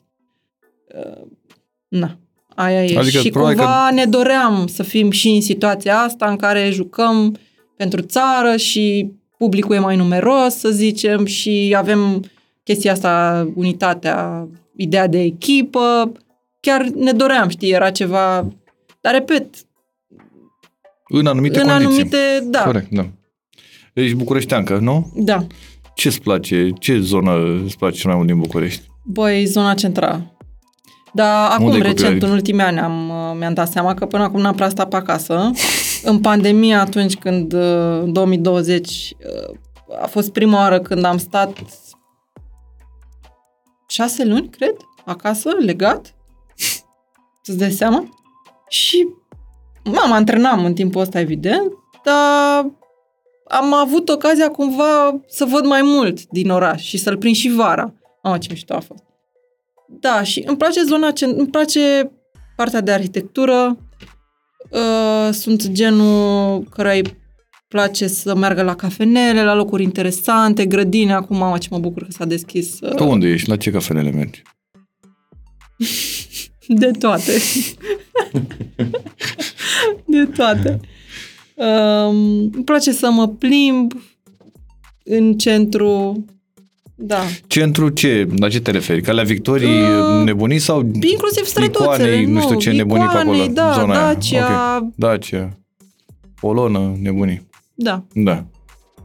[SPEAKER 3] Uh, Na, aia e.
[SPEAKER 2] Adică
[SPEAKER 3] și
[SPEAKER 2] probabil
[SPEAKER 3] cumva ne doream să fim și în situația asta în care jucăm pentru țară și publicul e mai numeros, să zicem, și avem chestia asta, unitatea, ideea de echipă. Chiar ne doream, știi, era ceva... Dar, repet,
[SPEAKER 2] în anumite
[SPEAKER 3] în
[SPEAKER 2] condiții.
[SPEAKER 3] anumite... Da,
[SPEAKER 2] Corect, da. Ești bucureșteancă, nu?
[SPEAKER 3] da.
[SPEAKER 2] Ce îți place? Ce zonă îți place cel mai mult din București?
[SPEAKER 3] Băi, zona centrală. Dar acum,
[SPEAKER 2] Unde-i
[SPEAKER 3] recent,
[SPEAKER 2] copilărie?
[SPEAKER 3] în ultimii ani, am, uh, mi-am dat seama că până acum n-am prea stat pe acasă. În pandemie, atunci când, uh, în 2020, uh, a fost prima oară când am stat șase luni, cred, acasă, legat. Să-ți dai seama? Și mă, mă antrenam în timpul ăsta, evident, dar am avut ocazia cumva să văd mai mult din oraș și să-l prind și vara. Mamă, ce mișto a fost. Da, și îmi place zona, cent- îmi place partea de arhitectură. Uh, sunt genul care îi place să meargă la cafenele, la locuri interesante, grădine. Acum, mamă, ce mă bucur că s-a deschis. Uh,
[SPEAKER 2] Pe unde ești? La ce cafenele mergi?
[SPEAKER 3] De toate. de toate. Um, îmi place să mă plimb în centru. Da.
[SPEAKER 2] Centru ce? La ce te referi? Calea Victoriei,
[SPEAKER 3] Uh,
[SPEAKER 2] nebunii sau
[SPEAKER 3] Inclusiv străduțele,
[SPEAKER 2] Icoanei,
[SPEAKER 3] nu,
[SPEAKER 2] nu știu ce nebunii pe acolo?
[SPEAKER 3] Icoanei, da,
[SPEAKER 2] zona aia.
[SPEAKER 3] Dacia,
[SPEAKER 2] Ok. Dacia. Polonă, nebunii.
[SPEAKER 3] da,
[SPEAKER 2] Da.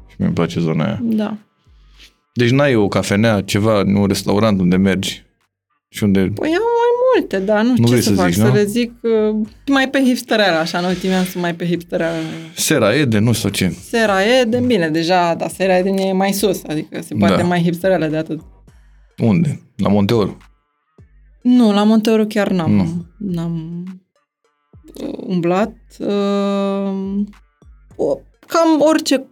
[SPEAKER 2] Și mi-e place zona aia.
[SPEAKER 3] da.
[SPEAKER 2] Deci n-ai o cafenea, ceva, nu un restaurant unde mergi și unde...
[SPEAKER 3] Păi am mai multe, dar nu știu
[SPEAKER 2] Nu
[SPEAKER 3] ce
[SPEAKER 2] vrei
[SPEAKER 3] să,
[SPEAKER 2] să
[SPEAKER 3] fac,
[SPEAKER 2] zici,
[SPEAKER 3] să
[SPEAKER 2] nu?
[SPEAKER 3] le zic uh, mai pe hipsterele, așa, în ultimii ani sunt mai pe hipsterele.
[SPEAKER 2] Sera Ede, nu știu ce.
[SPEAKER 3] Sera e de bine, deja, dar Sera e e mai sus, adică se poate
[SPEAKER 2] Da.
[SPEAKER 3] mai hipsterele de atât.
[SPEAKER 2] Unde? La Monteor.
[SPEAKER 3] Nu, la Monteoro chiar n-am,
[SPEAKER 2] Nu.
[SPEAKER 3] n-am uh, umblat. Uh, o- cam orice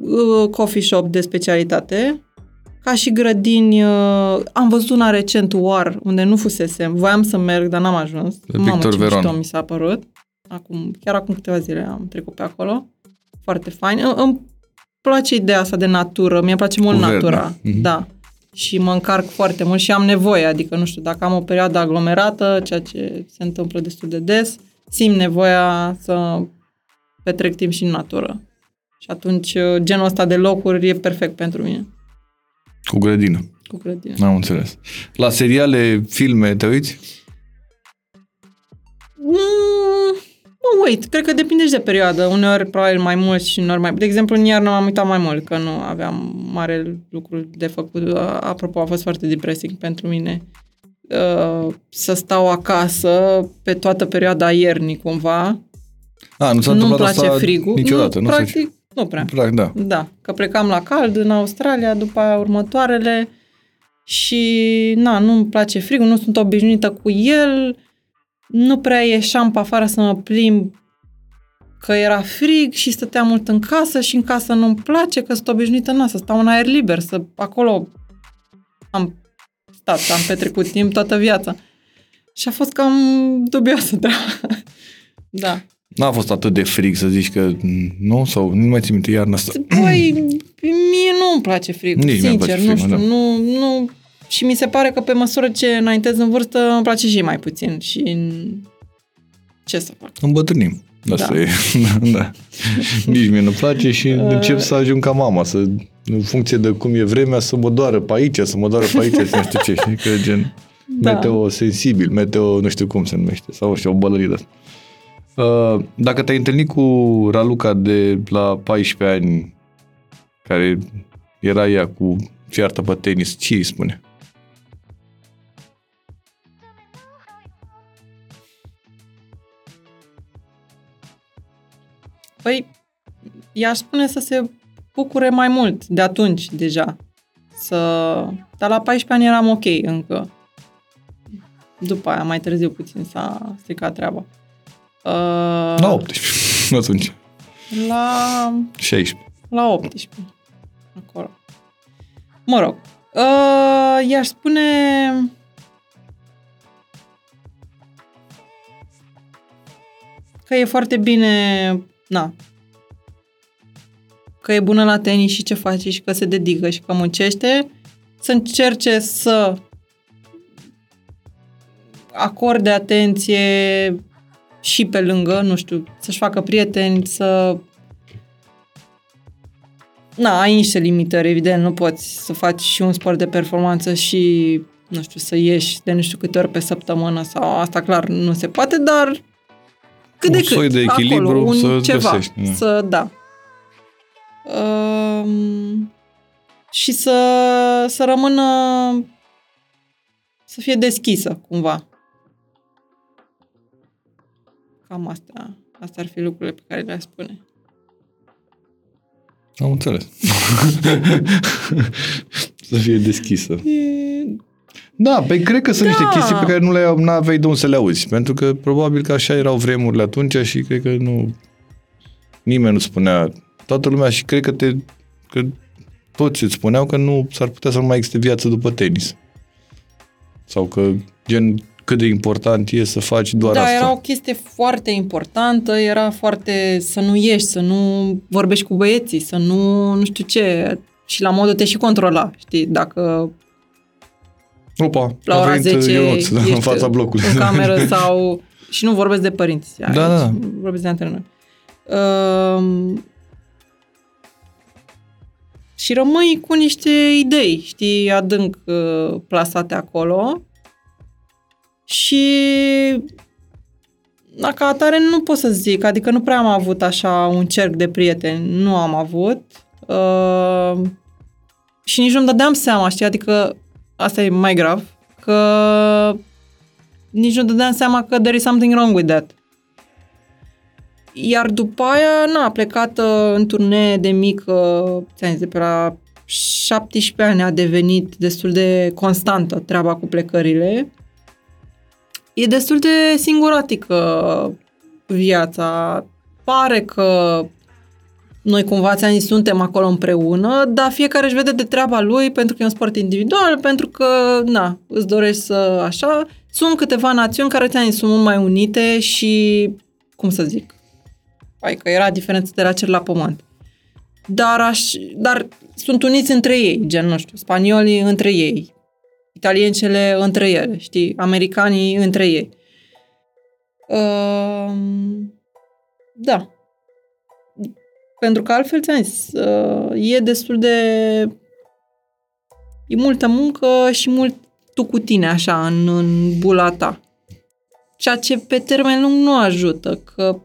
[SPEAKER 3] uh, coffee shop de specialitate, ca și grădini. Uh, am văzut una recent, Oar, unde nu fusesem. Voiam să merg, dar n-am ajuns.
[SPEAKER 2] De
[SPEAKER 3] Mamă,
[SPEAKER 2] Victor
[SPEAKER 3] ce
[SPEAKER 2] Veron.
[SPEAKER 3] mișto mi s-a părut. Acum, chiar acum câteva zile am trecut pe acolo. Foarte fain. Îmi- Îmi place ideea asta de natură. Mie îmi place mult
[SPEAKER 2] Cu verde.
[SPEAKER 3] natura.
[SPEAKER 2] Mhm.
[SPEAKER 3] Da. Și mă încarc foarte mult și am nevoie. Adică, nu știu, dacă am o perioadă aglomerată, ceea ce se întâmplă destul de des, simt nevoia să petrec timp și în natură. Și atunci genul ăsta de locuri e perfect pentru mine.
[SPEAKER 2] Cu grădină.
[SPEAKER 3] Cu grădină.
[SPEAKER 2] N-am înțeles. La seriale, filme, te uiți?
[SPEAKER 3] Mm, mă uit, cred că depinde și de perioadă. Uneori probabil mai mult și uneori mai... De exemplu, în iarnă m-am uitat mai mult, că nu aveam mare lucru de făcut. A- Apropo, a fost foarte depressing pentru mine uh, să stau acasă pe toată perioada iernii, cumva.
[SPEAKER 2] A, nu s-a
[SPEAKER 3] Nu-mi
[SPEAKER 2] întâmplat
[SPEAKER 3] place
[SPEAKER 2] asta
[SPEAKER 3] frigul.
[SPEAKER 2] niciodată.
[SPEAKER 3] Nu,
[SPEAKER 2] Nu, știu
[SPEAKER 3] practic, nu prea.
[SPEAKER 2] ce. Practic, da.
[SPEAKER 3] Da, că plecam la cald în Australia, după aia următoarele și na, nu-mi place frigul, nu sunt obișnuită cu el, nu prea ieșeam pe afară să mă plimb că era frig și stăteam mult în casă și în casă nu-mi place că sunt obișnuită na, să stau în aer liber, să acolo am stat, am petrecut timp toată viața. Și a fost cam dubioasă, da. da.
[SPEAKER 2] N-a fost atât de frig să zici că mm, nu? Sau nu mai țin minte iarna asta.
[SPEAKER 3] Băi, mie nu îmi place frigul,
[SPEAKER 2] Nici mie îmi
[SPEAKER 3] sincer,
[SPEAKER 2] place
[SPEAKER 3] nu
[SPEAKER 2] frigul,
[SPEAKER 3] știu,
[SPEAKER 2] da.
[SPEAKER 3] nu, nu, și mi se pare că pe măsură ce înaintez în vârstă îmi place și mai puțin și în- ce să fac?
[SPEAKER 2] Îmbătrânim. Asta
[SPEAKER 3] Da.
[SPEAKER 2] e. da. Nici mie nu-mi place și încep să ajung ca mama, să, în funcție de cum e vremea, să mă doară pe aici, să mă doară pe aici, să nu știu ce, știi? Că e gen
[SPEAKER 3] Da.
[SPEAKER 2] meteo sensibil, meteo nu știu cum se numește, sau știu, o bălărie de asta. Uh, Dacă te-ai întâlnit cu Raluca de la 14 ani, care era ea cu fiartă pe tenis, ce îi spune?
[SPEAKER 3] Păi, i-aș spune să se bucure mai mult de atunci deja. Să... Dar la 14 ani eram ok încă. După aia, mai târziu puțin, s-a stricat treaba. Uh,
[SPEAKER 2] La 18, atunci,
[SPEAKER 3] La
[SPEAKER 2] 16.
[SPEAKER 3] La 18. Acolo. Mă rog. Uh, i-aș spune... Că e foarte bine... Na. Că e bună la tenis și ce face și că se dedică și că muncește. Să încerce să acorde atenție și pe lângă, nu știu, să-și facă prieteni, să Na, ai niște limitări, evident, nu poți să faci și un sport de performanță și, nu știu, să ieși de nu știu câte ori pe săptămână sau asta clar nu se poate, dar cât
[SPEAKER 2] Un
[SPEAKER 3] de cât,
[SPEAKER 2] soi de echilibru
[SPEAKER 3] acolo, un
[SPEAKER 2] să-ți
[SPEAKER 3] ceva,
[SPEAKER 2] găsești, da.
[SPEAKER 3] să, da. Um, și să, să rămână să fie deschisă, cumva. Cam asta, astea ar fi lucrurile pe care le-aș spune.
[SPEAKER 2] Am înțeles. să fie deschisă.
[SPEAKER 3] E,
[SPEAKER 2] Da, pe cred că sunt
[SPEAKER 3] Da.
[SPEAKER 2] niște chestii pe care nu le aveai de unde să le auzi. Pentru că probabil că așa erau vremurile atunci și cred că nu... Nimeni nu spunea... Toată lumea și cred că te... Că toți îți spuneau că nu s-ar putea să nu mai existe viață după tenis. Sau că gen cât de important e să faci doar
[SPEAKER 3] da,
[SPEAKER 2] asta.
[SPEAKER 3] era o chestie foarte importantă, era foarte să nu ieși, să nu vorbești cu băieții, să nu, nu știu ce, și la modul te și controla, știi, dacă
[SPEAKER 2] Opa,
[SPEAKER 3] la
[SPEAKER 2] a
[SPEAKER 3] ora
[SPEAKER 2] venit
[SPEAKER 3] 10
[SPEAKER 2] Ionuț, da,
[SPEAKER 3] ești
[SPEAKER 2] în fața blocului.
[SPEAKER 3] în cameră sau... Și nu vorbesc de părinți. Aici,
[SPEAKER 2] Da, da.
[SPEAKER 3] Vorbesc de antrenori. Um, și rămâi cu niște idei, știi, adânc uh, plasate acolo. Și da, ca atare nu pot să zic, adică nu prea am avut așa un cerc de prieteni, nu am avut. Uh, și nici nu-mi dădeam seama, știi, adică asta e mai grav, că nici nu dădeam seama că there is something wrong with that. Iar după aia, na, plecat uh, în turnee de mică, ți-am zis, de pe la 17 ani a devenit destul de constantă treaba cu plecările. E destul de singuratică viața. Pare că noi cumva ți-am zis, suntem acolo împreună, dar fiecare își vede de treaba lui pentru că e un sport individual, pentru că, na, îți dorești să așa. Sunt câteva națiuni care ți-am zis, sunt mult mai unite și, cum să zic, Hai că era diferență de la cer la pământ. Dar, aș, dar sunt uniți între ei, gen, nu știu, spaniolii între ei, italiencele între ele, știi, americanii între ei. Uh, da. Pentru că altfel ți-am zis, uh, e destul de... E multă muncă și mult tu cu tine, așa, în, în bula ta. Ceea ce pe termen lung nu ajută, că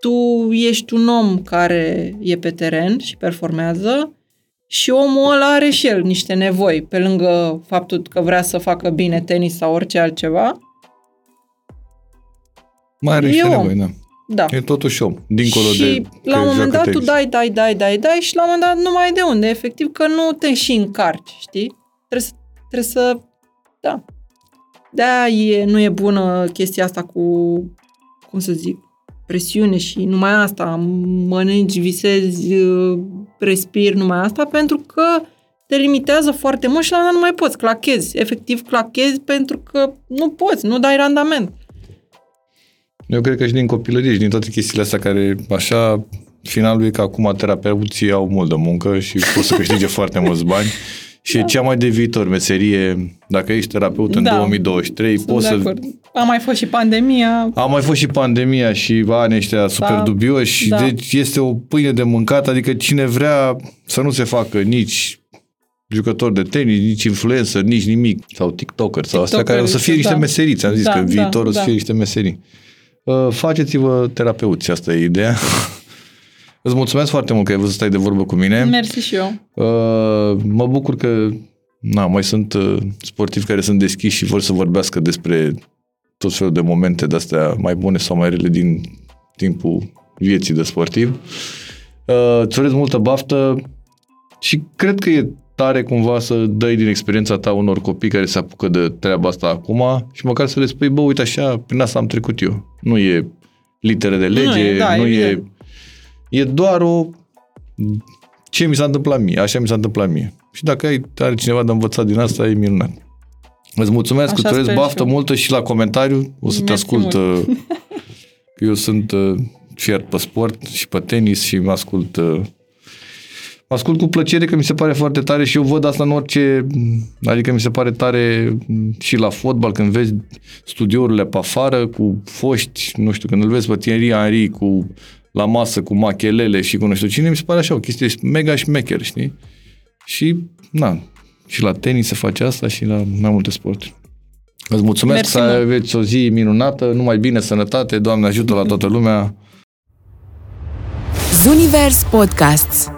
[SPEAKER 3] tu ești un om care e pe teren și performează și omul ăla are și el niște nevoi, pe lângă faptul că vrea să facă bine tenis sau orice altceva.
[SPEAKER 2] Mai are
[SPEAKER 3] E
[SPEAKER 2] niște
[SPEAKER 3] om.
[SPEAKER 2] nevoi, da.
[SPEAKER 3] Da.
[SPEAKER 2] E totuși om, dincolo
[SPEAKER 3] și
[SPEAKER 2] de
[SPEAKER 3] la
[SPEAKER 2] că
[SPEAKER 3] un moment
[SPEAKER 2] joacă
[SPEAKER 3] dat tu
[SPEAKER 2] tenis.
[SPEAKER 3] dai, dai, dai, dai, dai și la un moment dat nu mai ai de unde. Efectiv că nu te și încarci, știi? Trebuie să, trebuie să da. de e, nu e bună chestia asta cu, cum să zic, presiune și numai asta, mănânci, visezi, uh, respiri, numai asta, pentru că te limitează foarte mult și la un moment dat nu mai poți, clachezi, efectiv clachezi pentru că nu poți, nu dai randament.
[SPEAKER 2] Eu cred că și din copilărie și din toate chestiile astea care, așa, finalul e că acum terapeuții au mult de muncă și pot să câștige foarte mulți bani. Și e cea mai de viitor meserie, dacă ești terapeut în
[SPEAKER 3] Da.
[SPEAKER 2] 2023,
[SPEAKER 3] Sunt
[SPEAKER 2] poți
[SPEAKER 3] de
[SPEAKER 2] să...
[SPEAKER 3] acord. A mai fost și pandemia,
[SPEAKER 2] A mai fost și pandemia și anii ăștia super
[SPEAKER 3] Da.
[SPEAKER 2] dubioși,
[SPEAKER 3] Da.
[SPEAKER 2] deci este o pâine de mâncat, adică cine vrea să nu se facă nici jucător de tenis, nici influencer, nici nimic, sau tiktoker, sau astea care o să fie niște
[SPEAKER 3] da.
[SPEAKER 2] meseriți, ți-am zis
[SPEAKER 3] Da,
[SPEAKER 2] că
[SPEAKER 3] da,
[SPEAKER 2] viitorul o să
[SPEAKER 3] da.
[SPEAKER 2] fie niște meserii. Uh, faceți-vă terapeuți, asta e ideea. Îți mulțumesc foarte mult că ai vrut să stai de vorbă cu mine.
[SPEAKER 3] mersi și eu.
[SPEAKER 2] Uh, mă bucur că na, mai sunt uh, sportivi care sunt deschiși și vor să vorbească despre tot felul de momente de-astea mai bune sau mai rele din timpul vieții de sportiv. Uh, îți urez multă baftă și cred că e tare cumva să dai din experiența ta unor copii care se apucă de treaba asta acum și măcar să le spui, bă, uite așa, prin asta am trecut eu. Nu e litere de lege,
[SPEAKER 3] Nu e, da,
[SPEAKER 2] nu e...
[SPEAKER 3] evident.
[SPEAKER 2] E doar o ce mi s-a întâmplat mie, așa mi s-a întâmplat mie. Și dacă ai, are cineva de învățat din asta, e minunat. Îți mulțumesc,
[SPEAKER 3] Așa
[SPEAKER 2] îți urez
[SPEAKER 3] sper și
[SPEAKER 2] baftă
[SPEAKER 3] eu.
[SPEAKER 2] multă și la comentariu. O să te
[SPEAKER 3] Mersi
[SPEAKER 2] ascult.
[SPEAKER 3] mult.
[SPEAKER 2] uh, că Eu sunt uh, fier pe sport și pe tenis și mă ascult uh, mă ascult cu plăcere că mi se pare foarte tare și eu văd asta în orice adică mi se pare tare și la fotbal când vezi studiourile pe afară cu foști, nu știu, când îl vezi pe Thierry Henry cu la masă cu machelele și cu nu știu cine, mi se pare așa o chestie mega șmecher, știi? Și, na, și la tenis se face asta și la mai multe sporturi. Îți mulțumesc
[SPEAKER 3] Mersi
[SPEAKER 2] să
[SPEAKER 3] mult.
[SPEAKER 2] aveți o zi minunată, numai bine, sănătate, Doamne ajută la toată lumea.
[SPEAKER 1] Zunivers Podcasts